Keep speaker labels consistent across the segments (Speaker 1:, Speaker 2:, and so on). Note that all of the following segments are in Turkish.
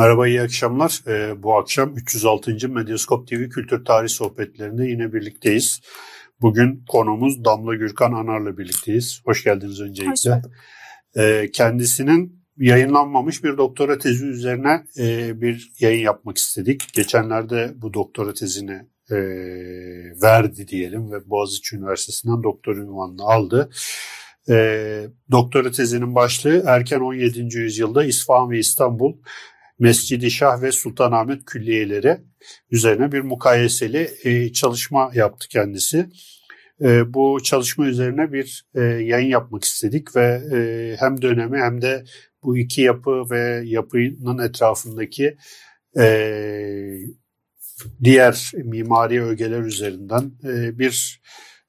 Speaker 1: Merhaba, iyi akşamlar. Ee, bu akşam 306. Medyaskop TV Kültür Tarih Sohbetlerinde yine birlikteyiz. Bugün konumuz Damla Gürkan Anar'la birlikteyiz. Hoş geldiniz öncelikle. Hoş Ee, kendisinin yayınlanmamış bir doktora tezi üzerine e, bir yayın yapmak istedik. Geçenlerde bu doktora tezini e, verdi diyelim ve Boğaziçi Üniversitesi'nden doktor ünvanını aldı. E, doktora tezinin başlığı erken 17. yüzyılda İsfahan ve İstanbul Mescidi Şah ve Sultanahmet külliyeleri üzerine bir mukayeseli e, çalışma yaptı kendisi. E, bu çalışma üzerine bir e, yayın yapmak istedik ve hem dönemi hem de bu iki yapı ve yapının etrafındaki diğer mimari ögeler üzerinden e, bir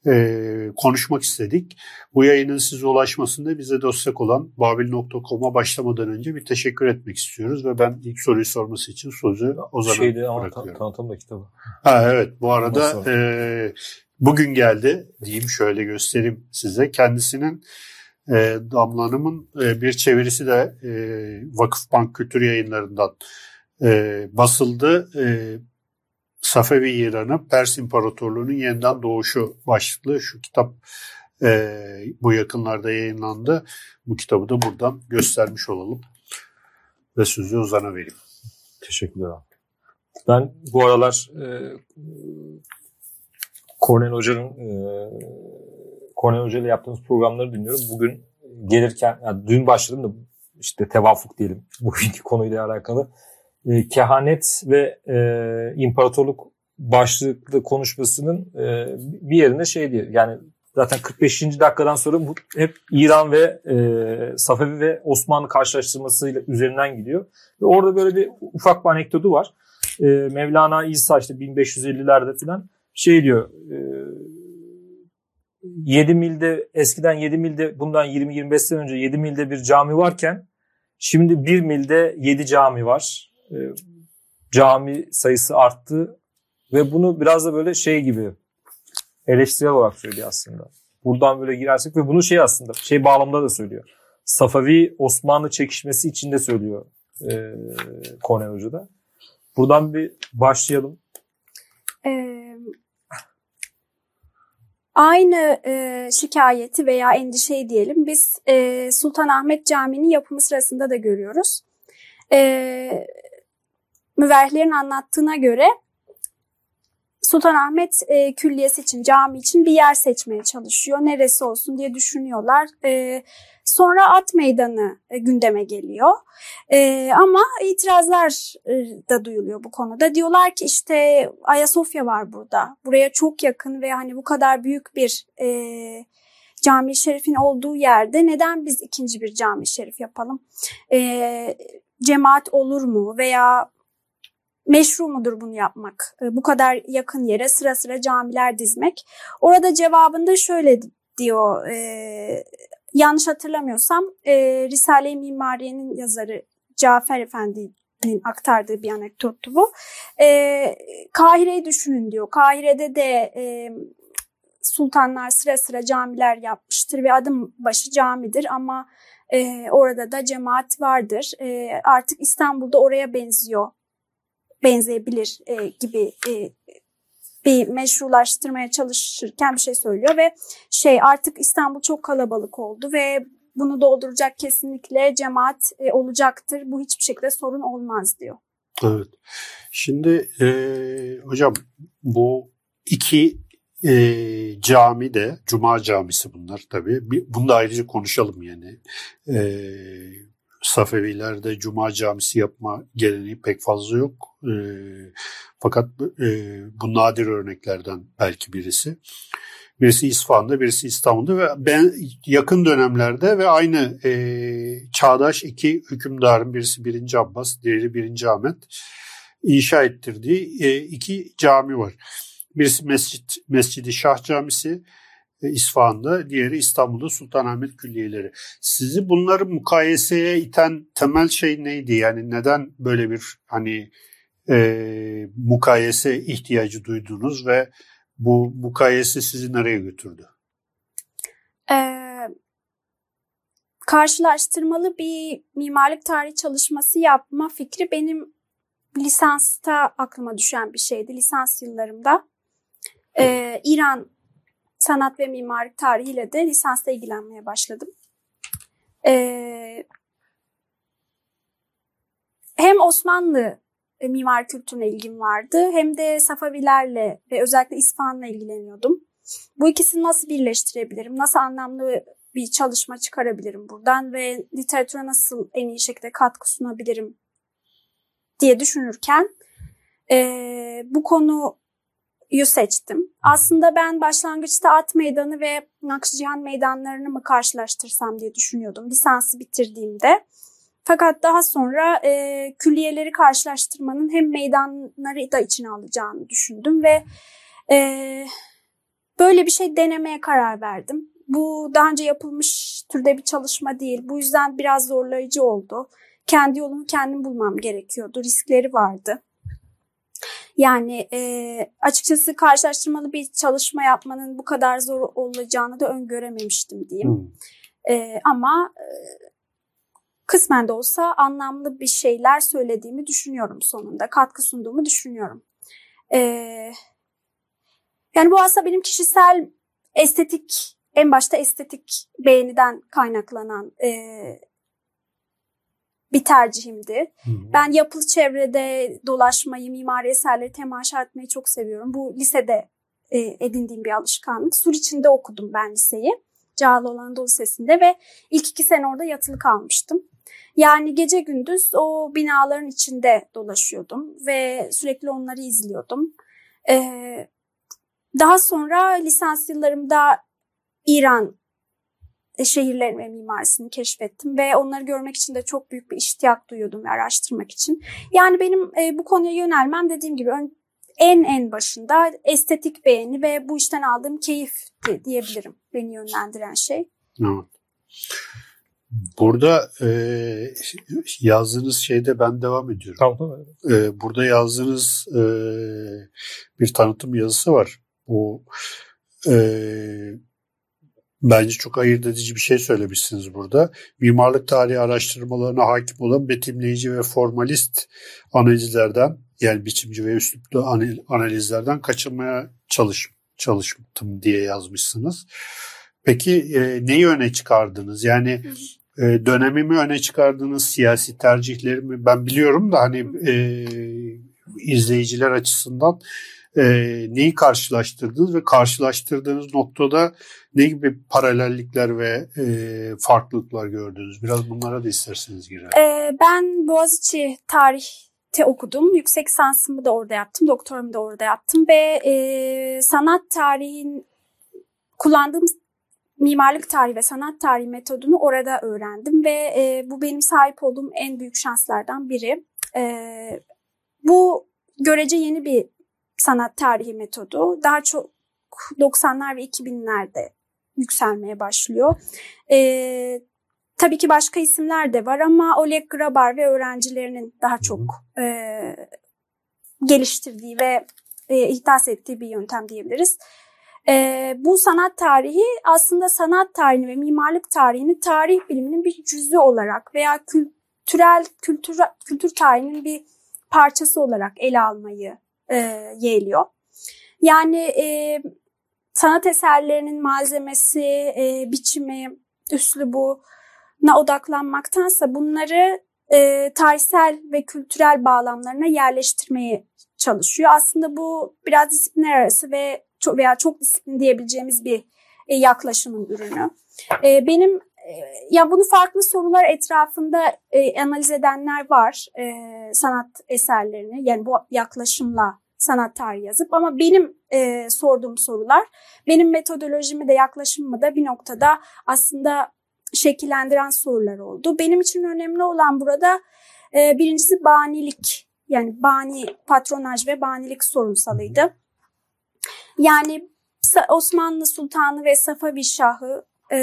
Speaker 1: e, konuşmak istedik. Bu yayının size ulaşmasında bize destek olan babil.com'a başlamadan önce bir teşekkür etmek istiyoruz ve ben ilk soruyu sorması için sözü Ozan'a Şeyde, bırakıyorum.
Speaker 2: Tanıtım da kitabı.
Speaker 1: Ha, evet bu arada e, bugün geldi diyeyim şöyle göstereyim size. Kendisinin e, Damla Hanım'ın e, bir çevirisi de e, Vakıfbank Kültür Yayınları'ndan e, basıldı. E, Safevi İran'ı Pers İmparatorluğu'nun yeniden doğuşu başlıklı şu kitap e, bu yakınlarda yayınlandı. Bu kitabı da buradan göstermiş olalım. Ve sözü Ozan'a vereyim.
Speaker 2: Teşekkürler abi. Ben bu aralar e, Kornel e, Hoca ile yaptığımız programları dinliyorum. Bugün gelirken, yani dün başladım da işte tevafuk diyelim bu iki konuyla alakalı e, kehanet ve e, imparatorluk başlıklı konuşmasının e, bir yerinde şey diyor. Yani zaten 45. dakikadan sonra bu hep İran ve e, Safevi ve Osmanlı karşılaştırmasıyla üzerinden gidiyor. Ve orada böyle bir ufak bir anekdotu var. E, Mevlana İsa işte 1550'lerde falan şey diyor. E, 7 milde eskiden 7 milde bundan 20-25 sene önce 7 milde bir cami varken şimdi 1 milde 7 cami var e, cami sayısı arttı ve bunu biraz da böyle şey gibi eleştirel olarak söylüyor aslında. Buradan böyle girersek ve bunu şey aslında şey bağlamda da söylüyor. Safavi Osmanlı çekişmesi içinde söylüyor e, Kornel Hoca da. Buradan bir başlayalım.
Speaker 3: Ee, aynı e, şikayeti veya endişeyi diyelim biz e, Sultanahmet Camii'nin yapımı sırasında da görüyoruz. E, müverrihlerin anlattığına göre Sultanahmet e, Külliyesi için, cami için bir yer seçmeye çalışıyor. Neresi olsun diye düşünüyorlar. E, sonra At Meydanı e, gündeme geliyor. E, ama itirazlar e, da duyuluyor bu konuda. Diyorlar ki işte Ayasofya var burada. Buraya çok yakın ve hani bu kadar büyük bir e, cami şerifin olduğu yerde neden biz ikinci bir cami şerif yapalım? E, cemaat olur mu veya meşru mudur bunu yapmak? E, bu kadar yakın yere sıra sıra camiler dizmek. Orada cevabında şöyle diyor, e, yanlış hatırlamıyorsam e, Risale-i Mimariye'nin yazarı Cafer Efendi'nin aktardığı bir anekdottu bu. E, Kahire'yi düşünün diyor. Kahire'de de e, sultanlar sıra sıra camiler yapmıştır ve adım başı camidir ama e, orada da cemaat vardır. E, artık İstanbul'da oraya benziyor benzeyebilir e, gibi e, bir meşrulaştırmaya çalışırken bir şey söylüyor ve şey artık İstanbul çok kalabalık oldu ve bunu dolduracak kesinlikle cemaat e, olacaktır. Bu hiçbir şekilde sorun olmaz diyor.
Speaker 1: Evet. Şimdi e, hocam bu iki e, cami de Cuma camisi bunlar tabii. Bunu da ayrıca konuşalım yani. E, Safevilerde Cuma camisi yapma geleneği pek fazla yok. E, fakat e, bu nadir örneklerden belki birisi. Birisi İsfahan'da, birisi İstanbul'da ve ben yakın dönemlerde ve aynı e, çağdaş iki hükümdarın birisi 1. Abbas, diğeri 1. Ahmet inşa ettirdiği e, iki cami var. Birisi Mescid, Mescidi Şah Camisi, İsfahan'da, diğeri İstanbul'da Sultanahmet Külliyeleri. Sizi bunları mukayeseye iten temel şey neydi? Yani neden böyle bir hani e, mukayese ihtiyacı duydunuz ve bu mukayese sizi nereye götürdü?
Speaker 3: Ee, karşılaştırmalı bir mimarlık tarihi çalışması yapma fikri benim lisansta aklıma düşen bir şeydi. Lisans yıllarımda e, İran sanat ve mimarlık tarihiyle de lisansta ilgilenmeye başladım. E, hem Osmanlı e, mimar kültürüne ilgim vardı hem de Safavilerle ve özellikle İsfahan'la ilgileniyordum. Bu ikisini nasıl birleştirebilirim? Nasıl anlamlı bir çalışma çıkarabilirim buradan ve literatüre nasıl en iyi şekilde katkı sunabilirim diye düşünürken e, bu konuyu seçtim. Aslında ben başlangıçta At Meydanı ve Nakşicihan meydanlarını mı karşılaştırsam diye düşünüyordum lisansı bitirdiğimde. Fakat daha sonra e, külliyeleri karşılaştırmanın hem meydanları da içine alacağını düşündüm ve e, böyle bir şey denemeye karar verdim. Bu daha önce yapılmış türde bir çalışma değil. Bu yüzden biraz zorlayıcı oldu. Kendi yolumu kendim bulmam gerekiyordu. Riskleri vardı. Yani e, açıkçası karşılaştırmalı bir çalışma yapmanın bu kadar zor olacağını da öngörememiştim diyeyim. Hmm. E, ama e, kısmen de olsa anlamlı bir şeyler söylediğimi düşünüyorum sonunda. Katkı sunduğumu düşünüyorum. E, yani bu aslında benim kişisel estetik, en başta estetik beğeniden kaynaklanan e, bir tercihimdi. Hı hı. Ben yapılı çevrede dolaşmayı, mimari eserleri temaşa etmeyi çok seviyorum. Bu lisede e, edindiğim bir alışkanlık. Sur içinde okudum ben liseyi. Cağaloğlu Anadolu Lisesi'nde ve ilk iki sene orada yatılı kalmıştım. Yani gece gündüz o binaların içinde dolaşıyordum ve sürekli onları izliyordum. Ee, daha sonra lisans yıllarımda İran şehirlerin ve mimarisini keşfettim ve onları görmek için de çok büyük bir iştiyak duyuyordum ve araştırmak için. Yani benim e, bu konuya yönelmem dediğim gibi ön, en en başında estetik beğeni ve bu işten aldığım keyif diyebilirim beni yönlendiren şey.
Speaker 1: Evet. Burada e, yazdığınız şeyde ben devam ediyorum.
Speaker 2: Tamam tamam.
Speaker 1: E, burada yazdığınız e, bir tanıtım yazısı var. Bu e, bence çok ayırt edici bir şey söylemişsiniz burada. Mimarlık tarihi araştırmalarına hakim olan betimleyici ve formalist analizlerden yani biçimci ve üsluplu analizlerden kaçınmaya çalış, çalıştım diye yazmışsınız. Peki e, neyi öne çıkardınız? Yani e, dönemi mi öne çıkardınız, siyasi tercihleri mi? Ben biliyorum da hani e, izleyiciler açısından e, neyi karşılaştırdınız ve karşılaştırdığınız noktada ne gibi paralellikler ve e, farklılıklar gördünüz? Biraz bunlara da isterseniz girelim.
Speaker 3: Ee, ben Boğaziçi tarihte okudum. Yüksek lisansımı da orada yaptım. Doktoramı da orada yaptım ve e, sanat tarihin kullandığım mimarlık tarihi ve sanat tarihi metodunu orada öğrendim ve e, bu benim sahip olduğum en büyük şanslardan biri. E, bu görece yeni bir sanat tarihi metodu. Daha çok 90'lar ve 2000'lerde yükselmeye başlıyor. E, tabii ki başka isimler de var ama Oleg Grabar ve öğrencilerinin daha çok e, geliştirdiği ve e, ihdas ettiği bir yöntem diyebiliriz. E, bu sanat tarihi aslında sanat tarihini ve mimarlık tarihini tarih biliminin bir cüzü olarak veya kültürel kültür kültür tarihinin bir parçası olarak ele almayı e, yeğliyor. Yani e, sanat eserlerinin malzemesi, e, biçimi, üslubuna odaklanmaktansa bunları e, tarihsel ve kültürel bağlamlarına yerleştirmeye çalışıyor. Aslında bu biraz disiplinler arası ve çok veya çok disiplin diyebileceğimiz bir e, yaklaşımın ürünü. E, benim e, ya bunu farklı sorular etrafında e, analiz edenler var e, sanat eserlerini yani bu yaklaşımla sanat tarihi yazıp ama benim e, sorduğum sorular benim metodolojimi de yaklaşımımı da bir noktada aslında şekillendiren sorular oldu. Benim için önemli olan burada e, birincisi banilik yani bani patronaj ve banilik sorunsalıydı. Yani Osmanlı Sultanı ve Safavi Şahı e,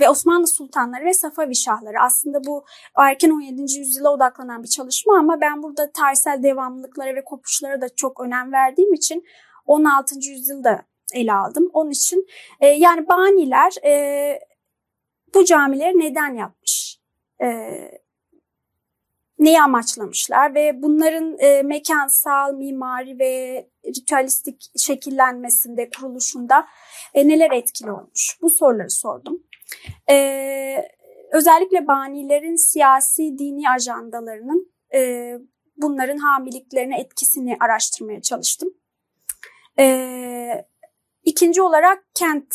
Speaker 3: ve Osmanlı Sultanları ve Safavi Şahları aslında bu erken 17. yüzyıla odaklanan bir çalışma ama ben burada tarihsel devamlılıklara ve kopuşlara da çok önem verdiğim için 16. yüzyılda ele aldım. Onun için e, yani baniler e, bu camileri neden yapmış? E, neyi amaçlamışlar ve bunların e, mekansal, mimari ve ritüelistik şekillenmesinde, kuruluşunda e, neler etkili olmuş? Bu soruları sordum. E, özellikle banilerin siyasi, dini ajandalarının e, bunların hamiliklerine etkisini araştırmaya çalıştım. E, ikinci olarak kent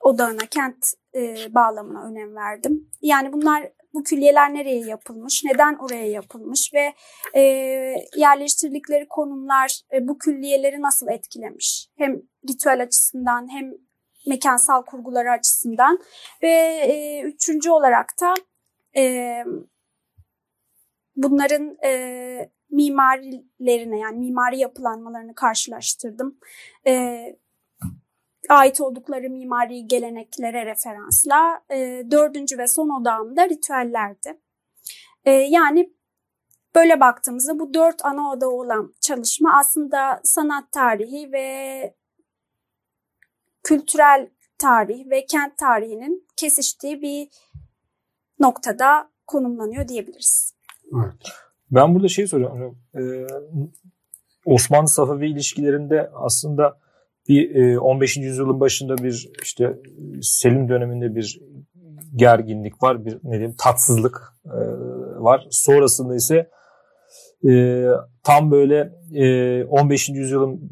Speaker 3: odağına, kent e, bağlamına önem verdim. Yani bunlar bu külliyeler nereye yapılmış, neden oraya yapılmış ve e, yerleştirdikleri konumlar e, bu külliyeleri nasıl etkilemiş? Hem ritüel açısından hem mekansal kurguları açısından ve e, üçüncü olarak da e, bunların e, mimarilerine yani mimari yapılanmalarını karşılaştırdım. E, ait oldukları mimari geleneklere referansla e, dördüncü ve son odağımda ritüellerdi. E, yani böyle baktığımızda bu dört ana oda olan çalışma aslında sanat tarihi ve kültürel tarih ve kent tarihinin kesiştiği bir noktada konumlanıyor diyebiliriz.
Speaker 1: Evet.
Speaker 2: Ben burada şey soruyorum. Ee, Osmanlı Safavi ilişkilerinde aslında bir 15. E, yüzyılın başında bir işte Selim döneminde bir gerginlik var, bir ne diyeyim tatsızlık e, var. Sonrasında ise e, tam böyle 15. yüzyılın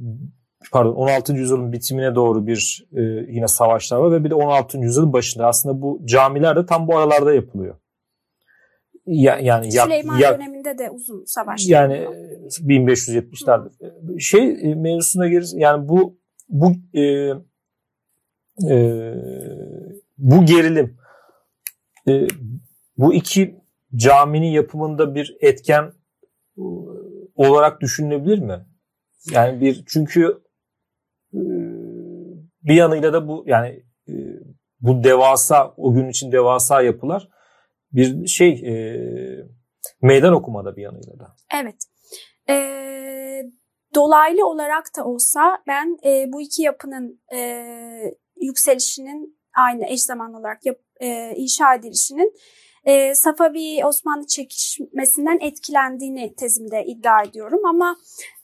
Speaker 2: pardon 16. yüzyılın bitimine doğru bir yine savaşlar var ve bir de 16. yüzyılın başında aslında bu camiler de tam bu aralarda yapılıyor.
Speaker 3: Ya, yani Süleyman ya, döneminde de uzun savaşlar.
Speaker 2: Yani 1570'lerde. Şey mevzusuna gelir yani bu bu e, e, bu gerilim e, bu iki caminin yapımında bir etken e, olarak düşünülebilir mi? Yani bir çünkü e, bir yanıyla da bu yani e, bu devasa o gün için devasa yapılar bir şey e, meydan okumada bir yanıyla da.
Speaker 3: Evet. Ee, dolaylı olarak da olsa ben e, bu iki yapının e, yükselişinin aynı eş zamanlı olarak yap, e, inşa edilişinin e, Safavi Osmanlı çekişmesinden etkilendiğini tezimde iddia ediyorum ama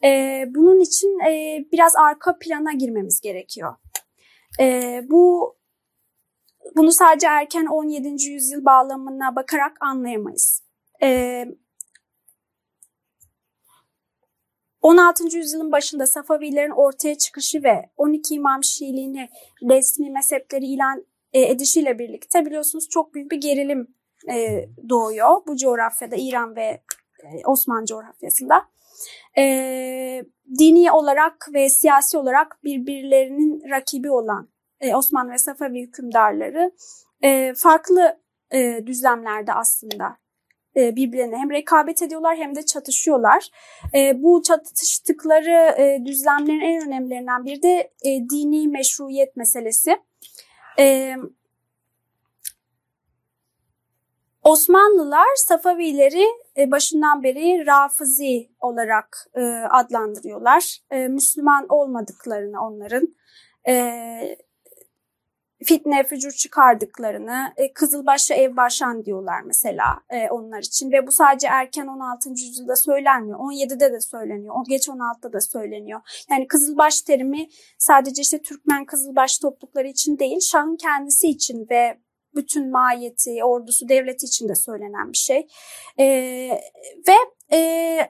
Speaker 3: e, bunun için e, biraz arka plana girmemiz gerekiyor. E, bu bunu sadece erken 17. yüzyıl bağlamına bakarak anlayamayız. E, 16. yüzyılın başında Safavilerin ortaya çıkışı ve 12 İmam Şiiliğini resmi mezhepleri ilan e, edişiyle birlikte biliyorsunuz çok büyük bir gerilim e, doğuyor bu coğrafyada İran ve e, Osmanlı coğrafyasında. dini olarak ve siyasi olarak birbirlerinin rakibi olan Osmanlı ve Safavi hükümdarları farklı düzlemlerde aslında e, birbirlerine hem rekabet ediyorlar hem de çatışıyorlar. E, bu çatıştıkları e, düzlemlerin en önemlilerinden biri de dini meşruiyet meselesi. Osmanlılar Safavileri başından beri Rafizi olarak adlandırıyorlar. Müslüman olmadıklarını onların fitne, fücur çıkardıklarını, e, Kızılbaşlı ev başan diyorlar mesela e, onlar için ve bu sadece erken 16. yüzyılda söylenmiyor. 17'de de söyleniyor, geç 16'da da söyleniyor. Yani Kızılbaş terimi sadece işte Türkmen Kızılbaş toplulukları için değil, Şah'ın kendisi için ve bütün mahiyeti, ordusu, devleti için de söylenen bir şey. E, ve e,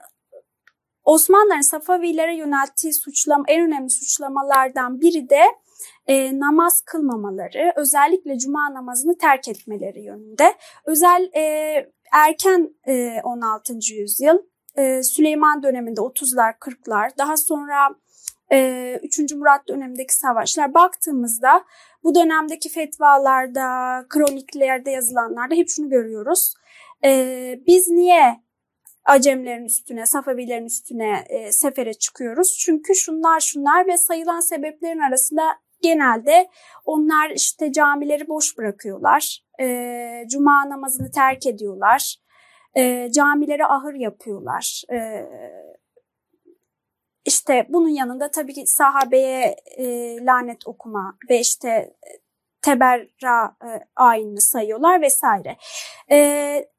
Speaker 3: Osmanlıların Safavilere yönelttiği suçlama, en önemli suçlamalardan biri de e, namaz kılmamaları, özellikle cuma namazını terk etmeleri yönünde. Özel e, erken e, 16. yüzyıl e, Süleyman döneminde 30'lar 40'lar daha sonra e, 3. Murat dönemindeki savaşlar baktığımızda bu dönemdeki fetvalarda, kroniklerde yazılanlarda hep şunu görüyoruz. E, biz niye Acemlerin üstüne, Safavilerin üstüne e, sefere çıkıyoruz? Çünkü şunlar şunlar ve sayılan sebeplerin arasında genelde onlar işte camileri boş bırakıyorlar. E, Cuma namazını terk ediyorlar. E, camilere ahır yapıyorlar. E, işte bunun yanında tabii ki sahabeye e, lanet okuma ve işte teberra e, ayini sayıyorlar vesaire. E,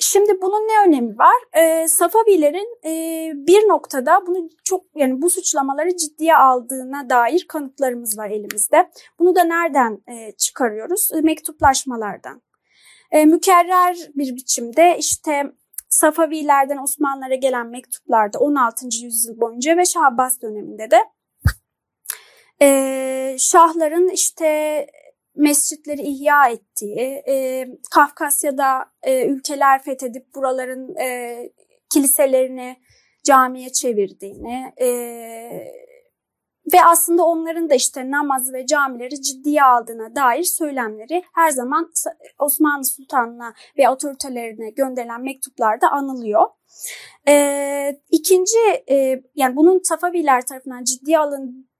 Speaker 3: Şimdi bunun ne önemi var? E, Safavilerin e, bir noktada bunu çok yani bu suçlamaları ciddiye aldığına dair kanıtlarımız var elimizde. Bunu da nereden e, çıkarıyoruz? E, mektuplaşmalardan. E, mükerrer bir biçimde işte Safavilerden Osmanlılara gelen mektuplarda 16. yüzyıl boyunca ve Şahbaz döneminde de e, şahların işte mescitleri ihya ettiği, e, Kafkasya'da e, ülkeler fethedip buraların e, kiliselerini camiye çevirdiğini e, ve aslında onların da işte namaz ve camileri ciddiye aldığına dair söylemleri her zaman Osmanlı Sultanı'na ve otoritelerine gönderilen mektuplarda anılıyor. Ee, ikinci e, yani bunun Safaviler tarafından ciddiye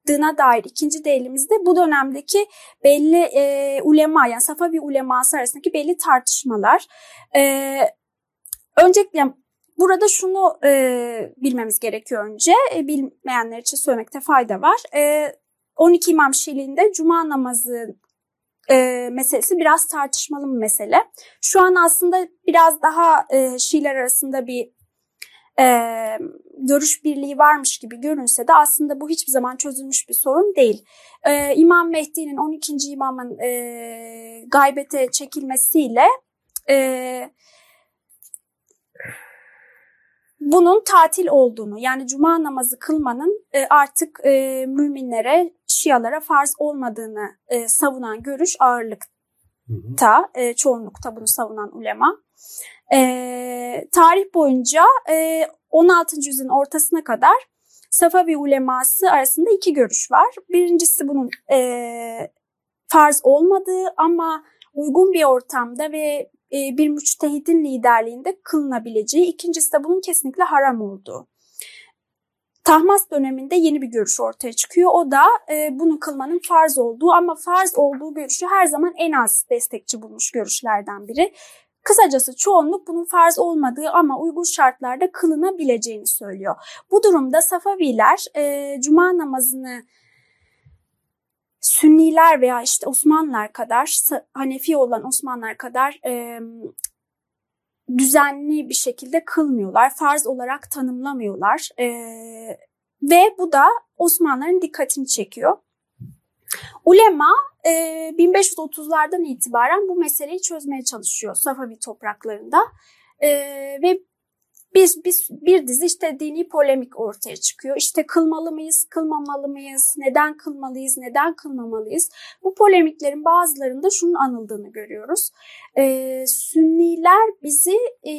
Speaker 3: alındığına dair ikinci değerimizde bu dönemdeki belli e, ulema yani Safavi uleması arasındaki belli tartışmalar. E, öncelikle Burada şunu e, bilmemiz gerekiyor önce. E, bilmeyenler için söylemekte fayda var. E, 12 İmam Şiiliğinde Cuma namazı e, meselesi biraz tartışmalı bir mesele. Şu an aslında biraz daha e, Şiiler arasında bir e, görüş birliği varmış gibi görünse de aslında bu hiçbir zaman çözülmüş bir sorun değil. E, İmam Mehdi'nin 12. imamın e, gaybete çekilmesiyle e, bunun tatil olduğunu yani cuma namazı kılmanın e, artık e, müminlere, şialara farz olmadığını e, savunan görüş ağırlıkta, e, çoğunlukta bunu savunan ulema. E, tarih boyunca e, 16. yüzyılın ortasına kadar Safavi uleması arasında iki görüş var. Birincisi bunun e, farz olmadığı ama uygun bir ortamda ve e, bir müçtehidin liderliğinde kılınabileceği, ikincisi de bunun kesinlikle haram olduğu. Tahmas döneminde yeni bir görüş ortaya çıkıyor. O da e, bunu kılmanın farz olduğu ama farz olduğu görüşü her zaman en az destekçi bulmuş görüşlerden biri. Kısacası çoğunluk bunun farz olmadığı ama uygun şartlarda kılınabileceğini söylüyor. Bu durumda Safaviler e, cuma namazını Sünniler veya işte Osmanlılar kadar, Hanefi olan Osmanlılar kadar e, düzenli bir şekilde kılmıyorlar. Farz olarak tanımlamıyorlar. E, ve bu da Osmanlıların dikkatini çekiyor. Ulema e, 1530'lardan itibaren bu meseleyi çözmeye çalışıyor Safavi topraklarında. E, ve biz, biz bir dizi işte dini polemik ortaya çıkıyor. İşte kılmalı mıyız, kılmamalı mıyız, neden kılmalıyız, neden kılmamalıyız? Bu polemiklerin bazılarında şunun anıldığını görüyoruz. Ee, Sünniler bizi e,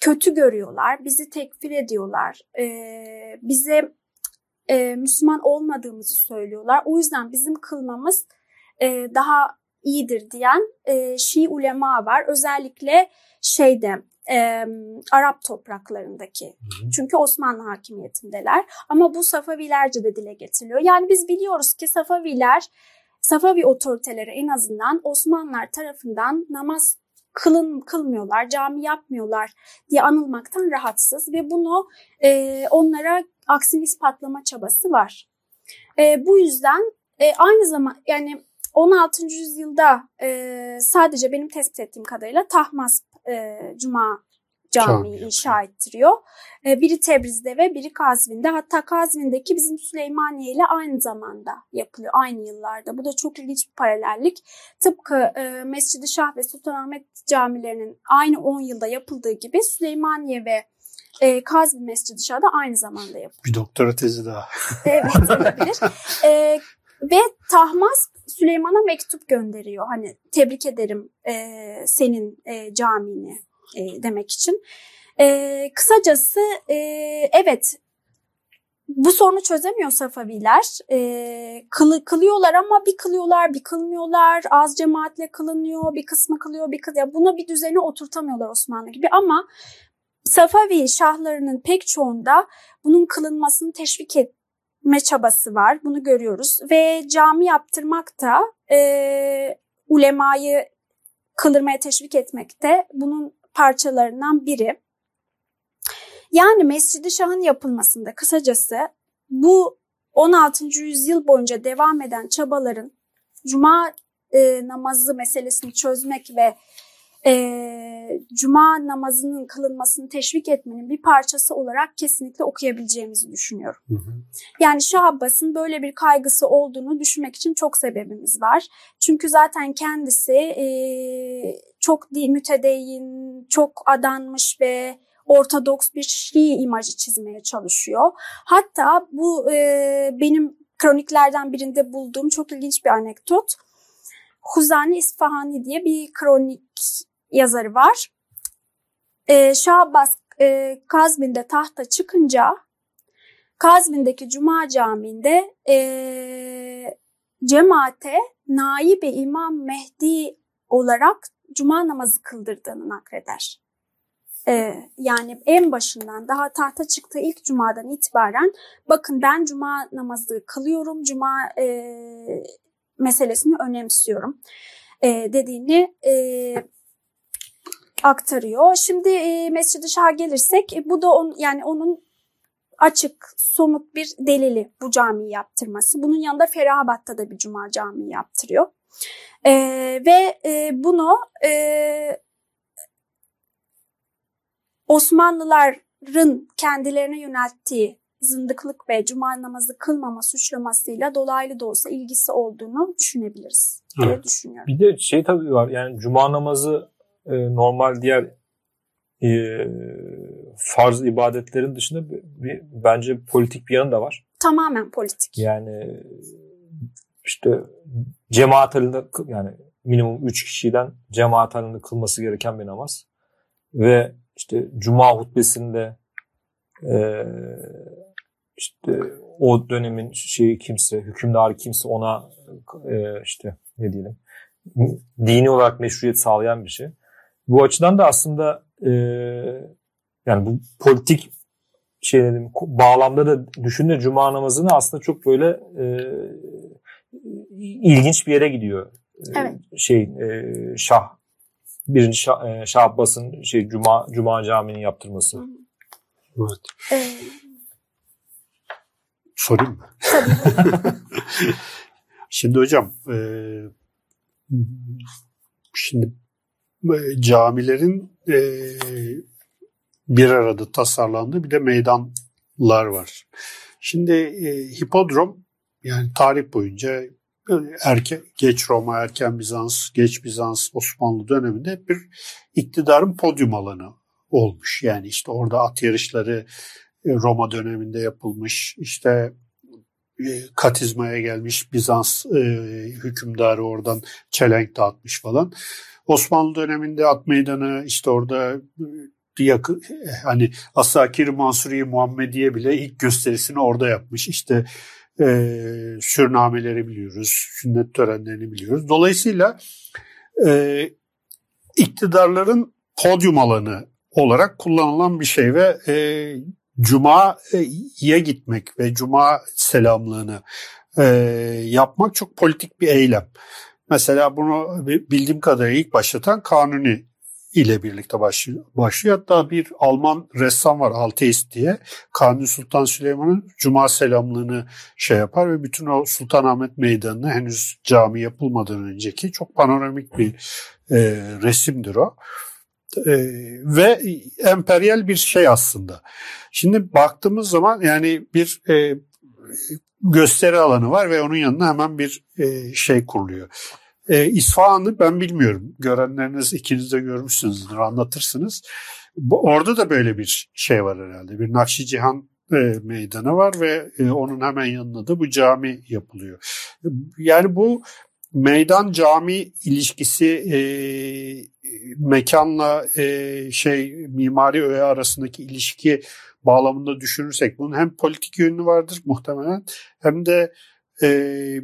Speaker 3: kötü görüyorlar, bizi tekfir ediyorlar, e, bize e, Müslüman olmadığımızı söylüyorlar. O yüzden bizim kılmamız e, daha iyidir diyen e, Şii ulema var. Özellikle şeyde e, Arap topraklarındaki. Hı hı. Çünkü Osmanlı hakimiyetindeler. Ama bu Safavilerce de dile getiriliyor. Yani biz biliyoruz ki Safaviler, Safavi otoriteleri en azından Osmanlılar tarafından namaz kılın kılmıyorlar, cami yapmıyorlar diye anılmaktan rahatsız ve bunu e, onlara aksini ispatlama çabası var. E, bu yüzden e, aynı zaman yani 16. yüzyılda e, sadece benim tespit ettiğim kadarıyla Tahmas e, Cuma Camii Cami. inşa ettiriyor. E, biri Tebriz'de ve biri Kazvin'de. Hatta Kazvin'deki bizim Süleymaniye ile aynı zamanda yapılıyor. Aynı yıllarda. Bu da çok ilginç bir paralellik. Tıpkı e, Mescid-i Şah ve Sultanahmet camilerinin aynı 10 yılda yapıldığı gibi Süleymaniye ve e, Kazvin Mescid-i Şah da aynı zamanda yapılıyor.
Speaker 1: Bir doktora tezi daha.
Speaker 3: evet olabilir. e, ve Tahmas Süleyman'a mektup gönderiyor. Hani tebrik ederim e, senin e, camini e, demek için. E, kısacası e, evet bu sorunu çözemiyor Safaviler. E, kılı, kılıyorlar ama bir kılıyorlar bir kılmıyorlar. Az cemaatle kılınıyor bir kısmı kılıyor bir kılıyor. Buna bir düzeni oturtamıyorlar Osmanlı gibi ama Safavi şahlarının pek çoğunda bunun kılınmasını teşvik et, çabası var. Bunu görüyoruz. Ve cami yaptırmak da e, ulemayı kıldırmaya teşvik etmekte bunun parçalarından biri. Yani Mescid-i Şah'ın yapılmasında kısacası bu 16. yüzyıl boyunca devam eden çabaların cuma e, namazı meselesini çözmek ve e, cuma namazının kılınmasını teşvik etmenin bir parçası olarak kesinlikle okuyabileceğimizi düşünüyorum. Hı hı. Yani Şah Abbas'ın böyle bir kaygısı olduğunu düşünmek için çok sebebimiz var. Çünkü zaten kendisi e, çok değil, mütedeyyin, çok adanmış ve ortodoks bir Şii imajı çizmeye çalışıyor. Hatta bu e, benim kroniklerden birinde bulduğum çok ilginç bir anekdot. Huzani İsfahani diye bir kronik yazarı var. E, Şah e, Kazvin'de tahta çıkınca Kazvin'deki Cuma Camii'nde e, cemaate naib İmam Mehdi olarak Cuma namazı kıldırdığını nakleder. Ee, yani en başından daha tahta çıktığı ilk cumadan itibaren bakın ben cuma namazı kılıyorum, cuma e, meselesini önemsiyorum e, dediğini e, aktarıyor. Şimdi e, Mescid-i Şah'a gelirsek e, bu da on, yani onun açık, somut bir delili bu camiyi yaptırması. Bunun yanında Ferahabat'ta da bir cuma camii yaptırıyor. E, ve e, bunu e, Osmanlıların kendilerine yönelttiği zındıklık ve cuma namazı kılmama suçlamasıyla dolaylı da olsa ilgisi olduğunu düşünebiliriz diye evet. düşünüyorum.
Speaker 2: Bir de şey tabii var yani cuma namazı e, normal diğer e, farz ibadetlerin dışında bir, bir, bence politik bir yanı da var.
Speaker 3: Tamamen politik.
Speaker 2: Yani işte cemaat halinde yani minimum 3 kişiden cemaat halinde kılması gereken bir namaz. Ve işte cuma hutbesinde e, işte o dönemin şeyi kimse, hükümdarı kimse ona e, işte ne diyelim dini olarak meşruiyet sağlayan bir şey. Bu açıdan da aslında e, yani bu politik şeylerin bağlamda da düşündüğünde cuma namazını aslında çok böyle e, ilginç bir yere gidiyor.
Speaker 3: Evet.
Speaker 2: Şey e, Şah birinci Şah, e, Şah Abbas'ın şey Cuma Cuma Camii'nin yaptırması. Hı.
Speaker 1: Evet. Ee, Sorayım mı? şimdi hocam e, şimdi e, camilerin e, bir arada tasarlandığı bir de meydanlar var. Şimdi e, hipodrom yani tarih boyunca erken, geç Roma, erken Bizans, geç Bizans, Osmanlı döneminde bir iktidarın podyum alanı olmuş. Yani işte orada at yarışları e, Roma döneminde yapılmış. İşte e, katizmaya gelmiş Bizans e, hükümdarı oradan çelenk dağıtmış falan. Osmanlı döneminde at meydanı işte orada yakın hani Asakir Mansuriye Muhammediye bile ilk gösterisini orada yapmış. İşte e, sürnameleri biliyoruz, sünnet törenlerini biliyoruz. Dolayısıyla e, iktidarların podyum alanı olarak kullanılan bir şey ve e, Cuma'ya gitmek ve Cuma selamlığını e, yapmak çok politik bir eylem. Mesela bunu bildiğim kadarıyla ilk başlatan Kanuni ile birlikte başlıyor. Hatta bir Alman ressam var Alteist diye. Kanuni Sultan Süleyman'ın Cuma selamlığını şey yapar ve bütün o Sultanahmet Meydanı'nı henüz cami yapılmadan önceki çok panoramik bir e, resimdir o. E, ve emperyal bir şey aslında. Şimdi baktığımız zaman yani bir e, gösteri alanı var ve onun yanına hemen bir e, şey kuruluyor. E, İsfahan'ı ben bilmiyorum. Görenleriniz ikiniz de görmüşsünüzdür, anlatırsınız. Orada da böyle bir şey var herhalde. Bir Nakşi Cihan e, meydanı var ve e, onun hemen yanında da bu cami yapılıyor. Yani bu meydan cami ilişkisi e, mekanla e, şey mimari öğe arasındaki ilişki bağlamında düşünürsek bunun hem politik yönü vardır muhtemelen hem de e,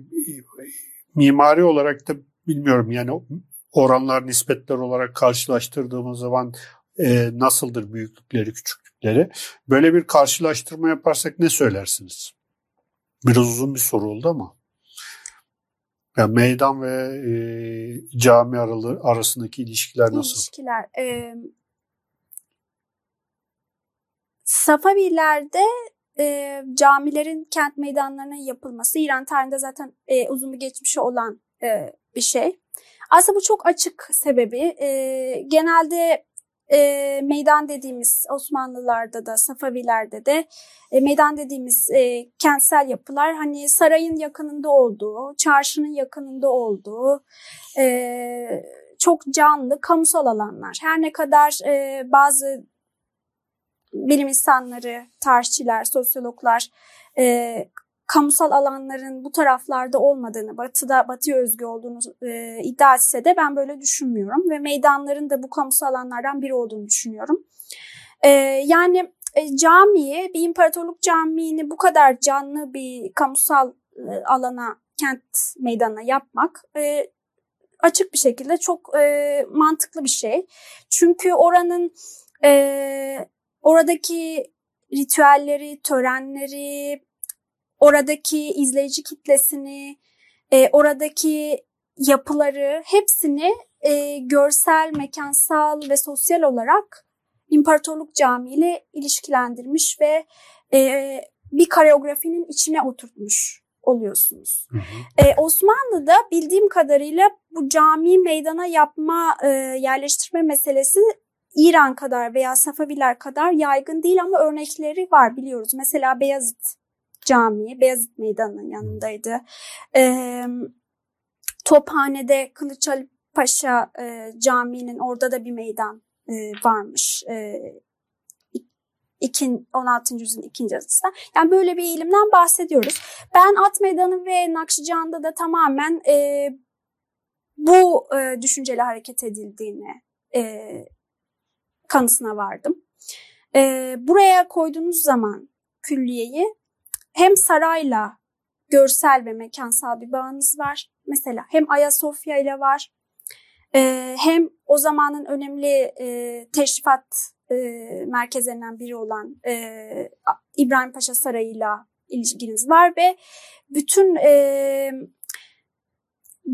Speaker 1: mimari olarak da bilmiyorum yani oranlar nispetler olarak karşılaştırdığımız zaman e, nasıldır büyüklükleri küçüklükleri böyle bir karşılaştırma yaparsak ne söylersiniz? Biraz uzun bir soru oldu ama. Yani meydan ve e, cami aralı, arasındaki ilişkiler nasıl?
Speaker 3: İlişkiler. E, Safavilerde e, camilerin kent meydanlarına yapılması İran tarihinde zaten e, uzun bir geçmişi olan e, bir şey. Aslında bu çok açık sebebi. E, genelde e, meydan dediğimiz Osmanlılarda da Safavilerde de e, meydan dediğimiz e, kentsel yapılar hani sarayın yakınında olduğu, çarşının yakınında olduğu e, çok canlı kamusal alanlar. Her ne kadar e, bazı bilim insanları, tarihçiler, sosyologlar e, kamusal alanların bu taraflarda olmadığını, batıda batıya özgü olduğunu e, iddia etse de ben böyle düşünmüyorum ve meydanların da bu kamusal alanlardan biri olduğunu düşünüyorum. E, yani e, camiyi, bir imparatorluk camiini bu kadar canlı bir kamusal e, alana, kent meydanına yapmak e, açık bir şekilde çok e, mantıklı bir şey. Çünkü oranın e, oradaki ritüelleri, törenleri, oradaki izleyici kitlesini, e, oradaki yapıları hepsini e, görsel, mekansal ve sosyal olarak İmparatorluk Camii ile ilişkilendirmiş ve e, bir koreografinin içine oturtmuş oluyorsunuz. Hı hı. Ee, Osmanlı'da bildiğim kadarıyla bu cami meydana yapma e, yerleştirme meselesi İran kadar veya Safaviler kadar yaygın değil ama örnekleri var biliyoruz. Mesela Beyazıt Camii, Beyazıt Meydanı'nın yanındaydı. Ee, Tophane'de Kılıç Ali Paşa e, Camii'nin orada da bir meydan e, varmış. E, 16. yüzyılın ikinci yazısında. Yani böyle bir eğilimden bahsediyoruz. Ben At Meydanı ve Nakşican'da da tamamen e, bu e, düşünceyle hareket edildiğini e, kanısına vardım. E, buraya koyduğunuz zaman külliyeyi hem sarayla görsel ve mekansal bir bağınız var. Mesela hem Ayasofya ile var. E, hem o zamanın önemli e, teşrifat e, merkezlerinden biri olan e, İbrahim Paşa Sarayı'yla ilişkiniz var ve bütün e,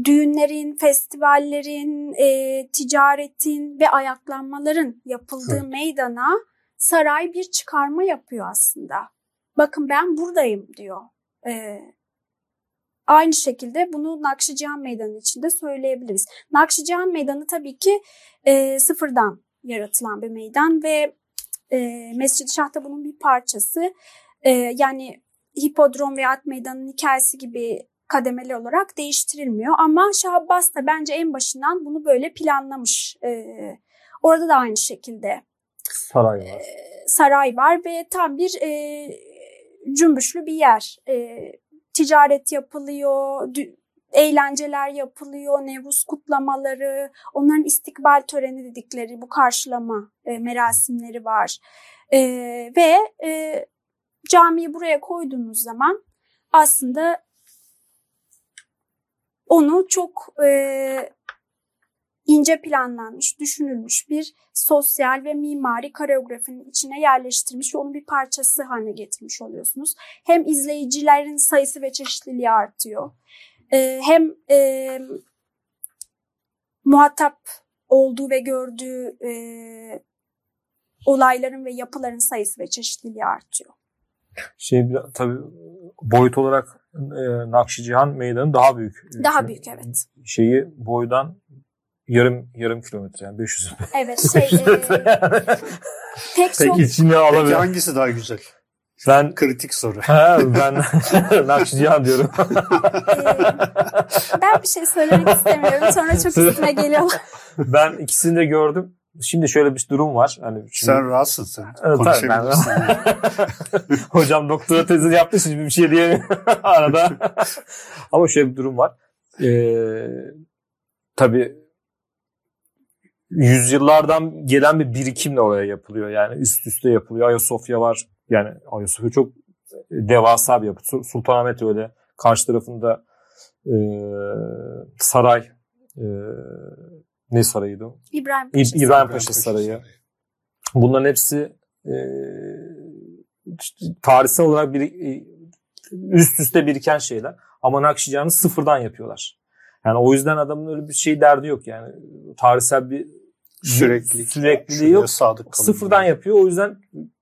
Speaker 3: düğünlerin, festivallerin, e, ticaretin ve ayaklanmaların yapıldığı evet. meydana saray bir çıkarma yapıyor aslında. Bakın ben buradayım diyor. E, aynı şekilde bunu Nakşican Meydanı içinde söyleyebiliriz. Nakşican Meydanı tabii ki e, sıfırdan yaratılan bir meydan ve e, Mescid-i Şah da bunun bir parçası. E, yani hipodrom veya at meydanının hikayesi gibi kademeli olarak değiştirilmiyor. Ama Şah Abbas da bence en başından bunu böyle planlamış. E, orada da aynı şekilde
Speaker 2: saray var. E,
Speaker 3: saray var ve tam bir e, cümbüşlü bir yer. E, ticaret yapılıyor, eğlenceler yapılıyor, Nevruz kutlamaları, onların istikbal töreni dedikleri bu karşılama e, merasimleri var. E, ve e, camiyi buraya koyduğunuz zaman aslında onu çok e, ince planlanmış, düşünülmüş bir sosyal ve mimari koreografinin içine yerleştirmiş ve onun bir parçası haline getirmiş oluyorsunuz. Hem izleyicilerin sayısı ve çeşitliliği artıyor e, hem e, muhatap olduğu ve gördüğü e, olayların ve yapıların sayısı ve çeşitliliği artıyor.
Speaker 2: Şey tabii boyut olarak e, Nakşicihan Meydanı daha büyük.
Speaker 3: Daha büyük evet.
Speaker 2: Şeyi boydan yarım yarım kilometre yani 500
Speaker 3: metre. Evet şey e,
Speaker 1: pek çok. Peki içine alabilir. Peki hangisi daha güzel? Ben kritik soru.
Speaker 2: Ha, ben Nakşiyan diyorum.
Speaker 3: Ee, ben bir şey söylemek istemiyorum. Sonra çok üstüne geliyor.
Speaker 2: ben ikisini de gördüm. Şimdi şöyle bir durum var. Hani
Speaker 1: şimdi... Sen rahatsın sen. Evet, Konuşabilirsin.
Speaker 2: Ben... Hocam doktora tezini yaptı şimdi bir şey diyemiyorum arada. Ama şöyle bir durum var. Ee, tabii yüzyıllardan gelen bir birikimle oraya yapılıyor. Yani üst üste yapılıyor. Ayasofya var. Yani Ayasofya çok devasa bir yapı. Sultanahmet öyle. Karşı tarafında e, saray e, ne sarayıydı o?
Speaker 3: İbrahim Paşa,
Speaker 2: İbrahim Paşa, Paşa Sarayı. Sarayı. Bunların hepsi e, tarihsel olarak bir, e, üst üste biriken şeyler. Ama Nakşican'ı sıfırdan yapıyorlar. Yani o yüzden adamın öyle bir şey derdi yok yani. Tarihsel bir
Speaker 1: süreklilik,
Speaker 2: sürekliliği yok. Sadık Sıfırdan yapıyor. O yüzden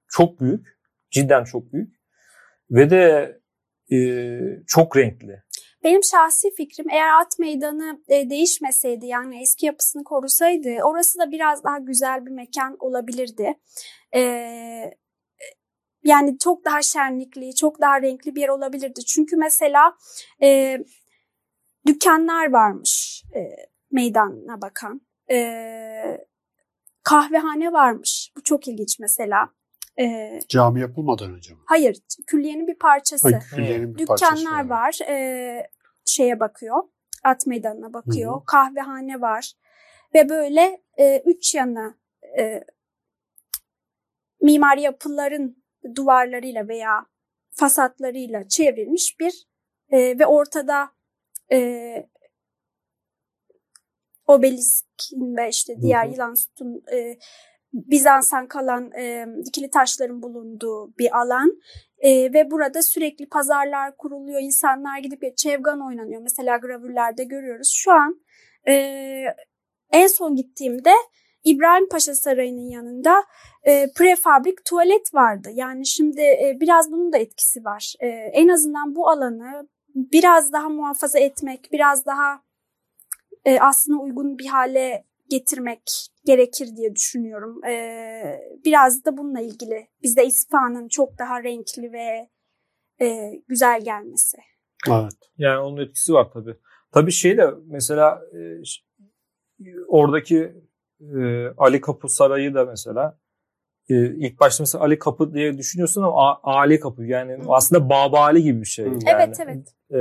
Speaker 2: çok büyük. Cidden çok büyük. Ve de e, çok renkli.
Speaker 3: Benim şahsi fikrim eğer at meydanı e, değişmeseydi yani eski yapısını korusaydı orası da biraz daha güzel bir mekan olabilirdi. E, yani çok daha şenlikli, çok daha renkli bir yer olabilirdi. Çünkü mesela e, dükkanlar varmış e, meydana bakan. E, kahvehane varmış. Bu çok ilginç mesela.
Speaker 1: E, Cami yapılmadan önce mi?
Speaker 3: Hayır, külliyenin bir parçası. Hayır,
Speaker 1: külliyenin bir
Speaker 3: Dükkanlar parçası var. E, şeye bakıyor. At meydanına bakıyor. Hı-hı. Kahvehane var. Ve böyle e, üç yana e, mimari yapıların duvarlarıyla veya fasatlarıyla çevrilmiş bir e, ve ortada e, obeliskin ve işte diğer hı hı. yılan sütun e, Bizans'tan kalan e, dikili taşların bulunduğu bir alan e, ve burada sürekli pazarlar kuruluyor, insanlar gidip çevgan oynanıyor. Mesela gravürlerde görüyoruz. Şu an e, en son gittiğimde İbrahim Paşa Sarayı'nın yanında e, prefabrik tuvalet vardı. Yani şimdi e, biraz bunun da etkisi var. E, en azından bu alanı biraz daha muhafaza etmek, biraz daha e, aslında uygun bir hale getirmek gerekir diye düşünüyorum. E, biraz da bununla ilgili bizde İspanya'nın çok daha renkli ve e, güzel gelmesi.
Speaker 2: Evet. Yani onun etkisi var tabii. Tabii şey de mesela e, oradaki e, Ali Kapı Sarayı da mesela e, ilk başta mesela Ali Kapı diye düşünüyorsun ama Ali Kapı yani Hı. aslında Baba Ali gibi bir şey. Yani.
Speaker 3: Evet evet.
Speaker 2: E,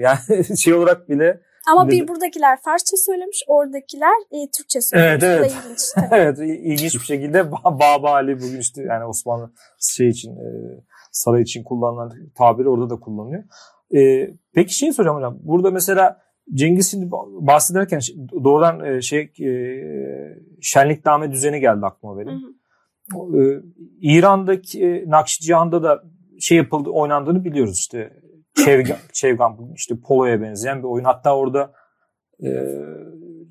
Speaker 2: yani şey olarak bile
Speaker 3: ama bir buradakiler Farsça söylemiş, oradakiler e, Türkçe söylemiş.
Speaker 2: Evet, evet. ilginç. evet, ilginç bir şekilde Baba Ali bugün işte yani Osmanlı şey için e, saray için kullanılan tabiri orada da kullanılıyor. E, peki şey soracağım hocam. Burada mesela Cengiz şimdi bahsederken doğrudan e, şey e, şenlikname düzeni geldi aklıma benim. Hı hı. E, İran'daki e, Nakşicihan'da da şey yapıldı oynandığını biliyoruz işte Çevgan, Çevgan işte poloya benzeyen bir oyun. Hatta orada e,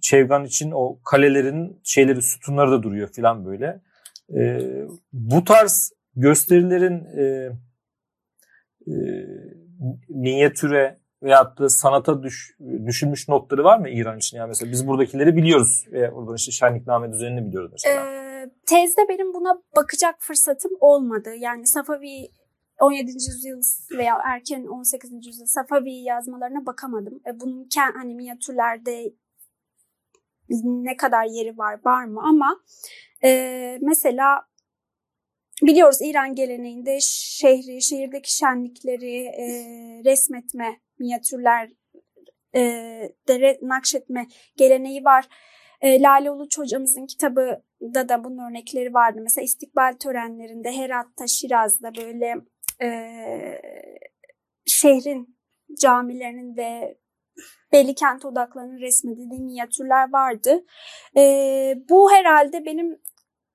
Speaker 2: Çevgan için o kalelerin şeyleri sütunları da duruyor filan böyle. E, bu tarz gösterilerin e, e, minyatüre veyahut da sanata düş, düşünmüş notları var mı İran için? Yani mesela biz buradakileri biliyoruz. E, oradan işte şenlikname düzenini biliyoruz mesela.
Speaker 3: Ee, tezde benim buna bakacak fırsatım olmadı. Yani Safavi 17. yüzyıl veya erken 18. yüzyıl Safavi yazmalarına bakamadım. E, bunun hani minyatürlerde ne kadar yeri var var mı ama e, mesela biliyoruz İran geleneğinde şehri, şehirdeki şenlikleri e, resmetme, minyatürler e, de nakşetme geleneği var. E, Lale Uluç hocamızın kitabında da bunun örnekleri vardı. Mesela istikbal törenlerinde Herat'ta, Şiraz'da böyle e, şehrin camilerinin ve belli kent odaklarının resmedildiği minyatürler vardı. E, bu herhalde benim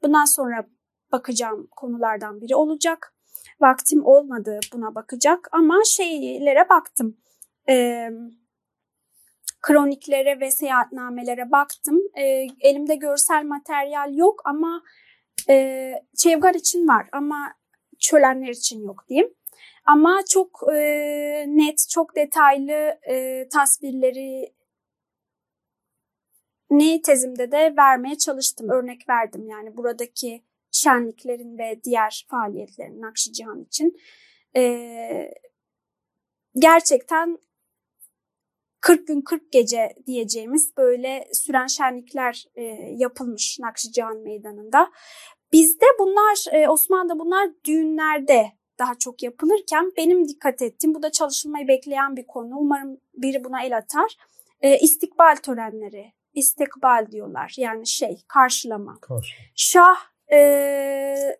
Speaker 3: bundan sonra bakacağım konulardan biri olacak. Vaktim olmadı buna bakacak ama şeylere baktım. E, kroniklere ve seyahatnamelere baktım. E, elimde görsel materyal yok ama e, Çevgar için var ama çölenler için yok diyeyim. Ama çok e, net, çok detaylı e, tasvirleri ne tezimde de vermeye çalıştım. Örnek verdim yani buradaki şenliklerin ve diğer faaliyetlerin Nakşicihan için. E, gerçekten 40 gün 40 gece diyeceğimiz böyle süren şenlikler e, yapılmış Nakşicihan Meydanı'nda. Bizde bunlar e, Osmanlı'da bunlar düğünlerde daha çok yapılırken benim dikkat ettiğim bu da çalışılmayı bekleyen bir konu. Umarım biri buna el atar. E, istikbal törenleri. İstikbal diyorlar. Yani şey karşılama. Karşı. Şah e,